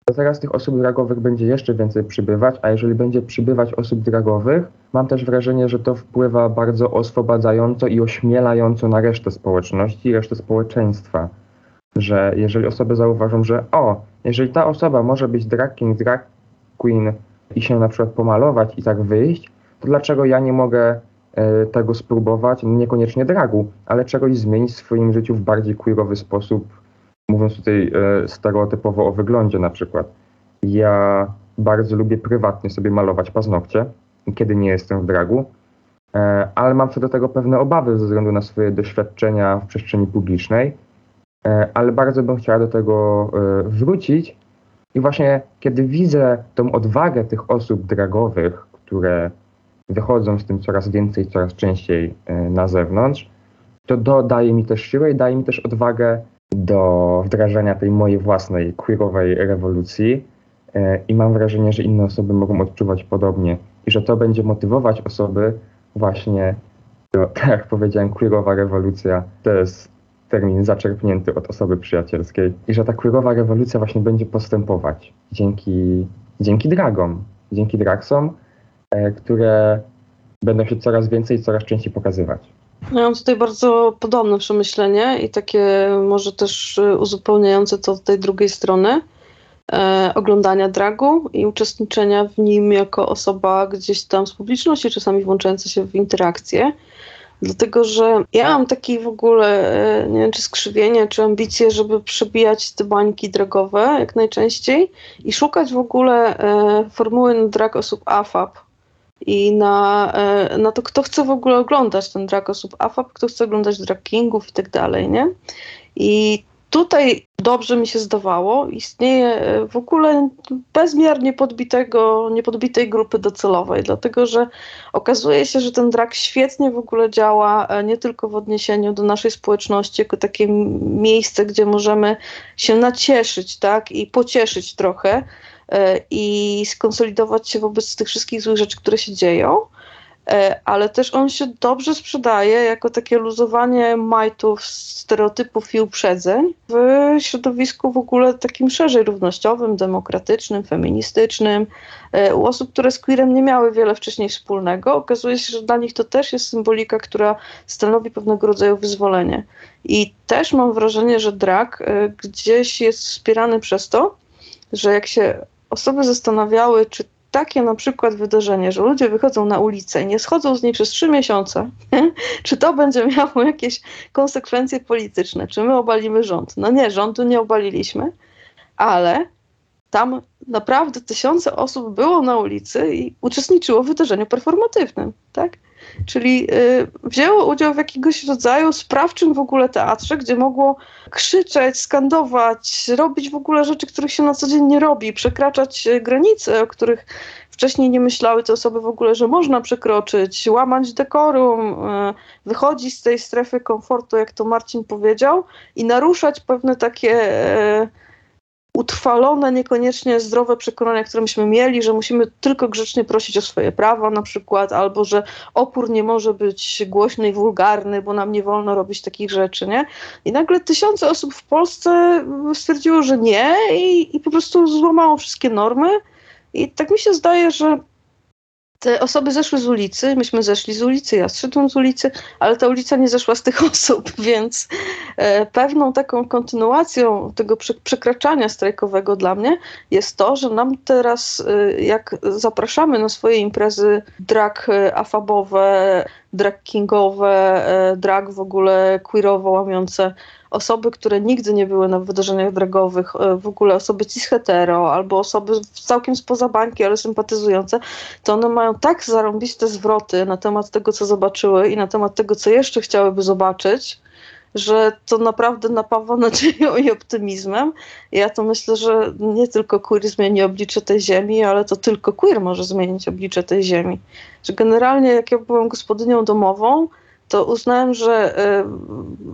to teraz tych osób dragowych będzie jeszcze więcej przybywać, a jeżeli będzie przybywać osób dragowych, mam też wrażenie, że to wpływa bardzo oswobadzająco i ośmielająco na resztę społeczności i resztę społeczeństwa że jeżeli osoby zauważą, że o, jeżeli ta osoba może być drag king, drag queen i się na przykład pomalować i tak wyjść, to dlaczego ja nie mogę e, tego spróbować, niekoniecznie dragu, ale czegoś zmienić w swoim życiu w bardziej queerowy sposób, mówiąc tutaj e, stereotypowo o wyglądzie na przykład. Ja bardzo lubię prywatnie sobie malować paznokcie, kiedy nie jestem w dragu, e, ale mam co do tego pewne obawy ze względu na swoje doświadczenia w przestrzeni publicznej, ale bardzo bym chciała do tego e, wrócić. I właśnie kiedy widzę tą odwagę tych osób dragowych, które wychodzą z tym coraz więcej, coraz częściej na zewnątrz, to dodaje mi też siłę i daje mi też odwagę do wdrażania tej mojej własnej queerowej rewolucji. I mam wrażenie, że inne osoby mogą odczuwać podobnie i że to będzie motywować osoby właśnie, do, tak jak powiedziałem, queerowa rewolucja to jest termin zaczerpnięty od osoby przyjacielskiej i że ta queerowa rewolucja właśnie będzie postępować dzięki, dzięki dragom, dzięki dragsom, e, które będą się coraz więcej i coraz częściej pokazywać. Ja mam tutaj bardzo podobne przemyślenie i takie może też e, uzupełniające to z tej drugiej strony e, oglądania dragu i uczestniczenia w nim jako osoba gdzieś tam z publiczności, czasami włączająca się w interakcje. Dlatego, że ja mam taki w ogóle, e, nie wiem, czy skrzywienie, czy ambicje, żeby przebijać te bańki dragowe jak najczęściej i szukać w ogóle e, formuły na drag osób AFAB i na, e, na to, kto chce w ogóle oglądać ten drag osób AFAB, kto chce oglądać drag kingów i tak dalej, nie? I tutaj dobrze mi się zdawało, istnieje e, w ogóle bezmiernie podbitego, niepodbitej grupy docelowej, dlatego że okazuje się, że ten drag świetnie w ogóle działa e, nie tylko w odniesieniu do naszej społeczności, jako takie miejsce, gdzie możemy się nacieszyć, tak, i pocieszyć trochę e, i skonsolidować się wobec tych wszystkich złych rzeczy, które się dzieją, ale też on się dobrze sprzedaje jako takie luzowanie majtów, stereotypów i uprzedzeń w środowisku w ogóle takim szerzej równościowym, demokratycznym, feministycznym. E, u osób, które z queerem nie miały wiele wcześniej wspólnego, okazuje się, że dla nich to też jest symbolika, która stanowi pewnego rodzaju wyzwolenie. I też mam wrażenie, że drag e, gdzieś jest wspierany przez to, że jak się osoby zastanawiały, czy takie na przykład wydarzenie, że ludzie wychodzą na ulicę i nie schodzą z niej przez trzy miesiące, czy to będzie miało jakieś konsekwencje polityczne? Czy my obalimy rząd? No nie, rządu nie obaliliśmy, ale tam naprawdę tysiące osób było na ulicy i uczestniczyło w wydarzeniu performatywnym, tak? Czyli y, wzięło udział w jakiegoś rodzaju sprawczym w ogóle teatrze, gdzie mogło krzyczeć, skandować, robić w ogóle rzeczy, których się na co dzień nie robi, przekraczać y, granice, o których wcześniej nie myślały te osoby w ogóle, że można przekroczyć, łamać dekorum, y, wychodzić z tej strefy komfortu, jak to Marcin powiedział, i naruszać pewne takie utrwalone, niekoniecznie zdrowe przekonania, które myśmy mieli, że musimy tylko grzecznie prosić o swoje prawa na przykład, albo że opór nie może być głośny i wulgarny, bo nam nie wolno robić takich rzeczy, nie? I nagle tysiące osób w Polsce stwierdziło, że nie i, i po prostu złamało wszystkie normy. I tak mi się zdaje, że te osoby zeszły z ulicy, myśmy zeszli z ulicy, ja zszedłem z ulicy, ale ta ulica nie zeszła z tych osób, więc e, pewną taką kontynuacją tego przekraczania strajkowego dla mnie jest to, że nam teraz, e, jak zapraszamy na swoje imprezy drag e, afabowe, drag kingowe, drag w ogóle queerowo łamiące osoby, które nigdy nie były na wydarzeniach dragowych, e, w ogóle osoby cis-hetero albo osoby całkiem spoza bańki, ale sympatyzujące, to one mają tak zarąbiste zwroty na temat tego, co zobaczyły i na temat tego, co jeszcze chciałyby zobaczyć, że to naprawdę napawa nadzieją i optymizmem. Ja to myślę, że nie tylko queer zmieni oblicze tej ziemi, ale to tylko queer może zmienić oblicze tej ziemi. Że generalnie jak ja byłam gospodynią domową, to uznałem, że y,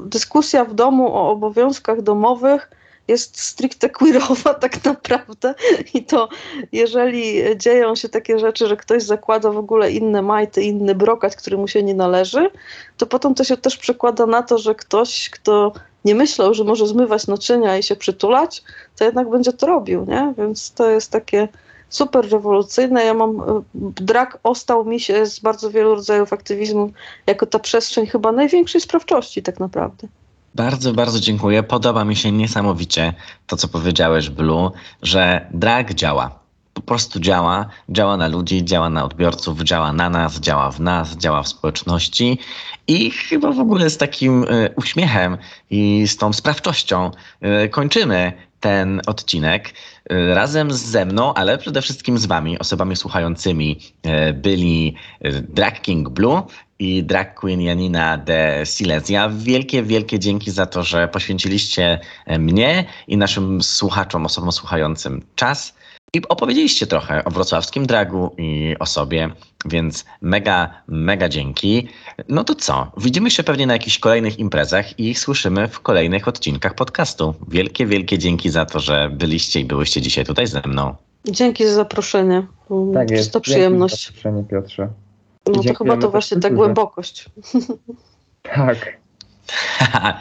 dyskusja w domu o obowiązkach domowych jest stricte queerowa tak naprawdę i to jeżeli dzieją się takie rzeczy, że ktoś zakłada w ogóle inne majty, inny brokat, który mu się nie należy, to potem to się też przekłada na to, że ktoś, kto nie myślał, że może zmywać naczynia i się przytulać, to jednak będzie to robił, nie? Więc to jest takie super rewolucyjne. Ja mam, e, drag ostał mi się z bardzo wielu rodzajów aktywizmu jako ta przestrzeń chyba największej sprawczości tak naprawdę. Bardzo, bardzo dziękuję. Podoba mi się niesamowicie to, co powiedziałeś, Blue, że drag działa. po prostu działa. Działa na ludzi, działa na odbiorców, działa na nas, działa w nas, działa w społeczności i chyba w ogóle z takim e, uśmiechem i z tą sprawczością e, kończymy ten odcinek e, razem ze mną, ale przede wszystkim z Wami, osobami słuchającymi, byli Drag King Blue i drag queen Janina de Silesia. Wielkie, wielkie dzięki za to, że poświęciliście mnie i naszym słuchaczom, osobom słuchającym czas i opowiedzieliście trochę o wrocławskim dragu i o sobie, więc mega, mega dzięki. No to co? Widzimy się pewnie na jakichś kolejnych imprezach i słyszymy w kolejnych odcinkach podcastu. Wielkie, wielkie dzięki za to, że byliście i byłyście dzisiaj tutaj ze mną. Dzięki za zaproszenie. Tak jest. To przyjemność. Dzięki za zaproszenie, Piotrze. No to chyba to właśnie ta głębokość. Tak.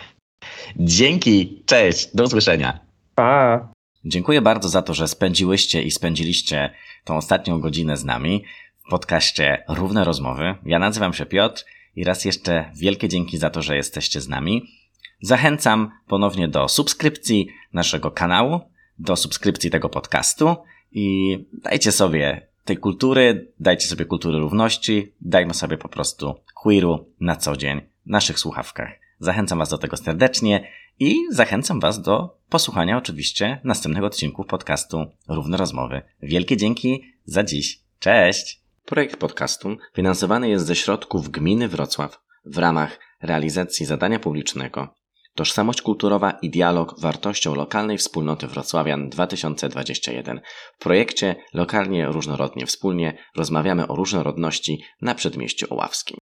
Dzięki, cześć, do usłyszenia. Pa. Dziękuję bardzo za to, że spędziłyście i spędziliście tą ostatnią godzinę z nami w podcaście Równe Rozmowy. Ja nazywam się Piotr i raz jeszcze wielkie dzięki za to, że jesteście z nami. Zachęcam ponownie do subskrypcji naszego kanału, do subskrypcji tego podcastu i dajcie sobie tej kultury, dajcie sobie kultury równości, dajmy sobie po prostu queeru na co dzień w naszych słuchawkach. Zachęcam Was do tego serdecznie i zachęcam Was do posłuchania oczywiście następnego odcinku podcastu Równe Rozmowy. Wielkie dzięki za dziś. Cześć! Projekt podcastu finansowany jest ze środków Gminy Wrocław w ramach realizacji zadania publicznego Tożsamość kulturowa i dialog wartością lokalnej wspólnoty Wrocławian 2021. W projekcie Lokalnie Różnorodnie Wspólnie rozmawiamy o różnorodności na Przedmieściu Oławskim.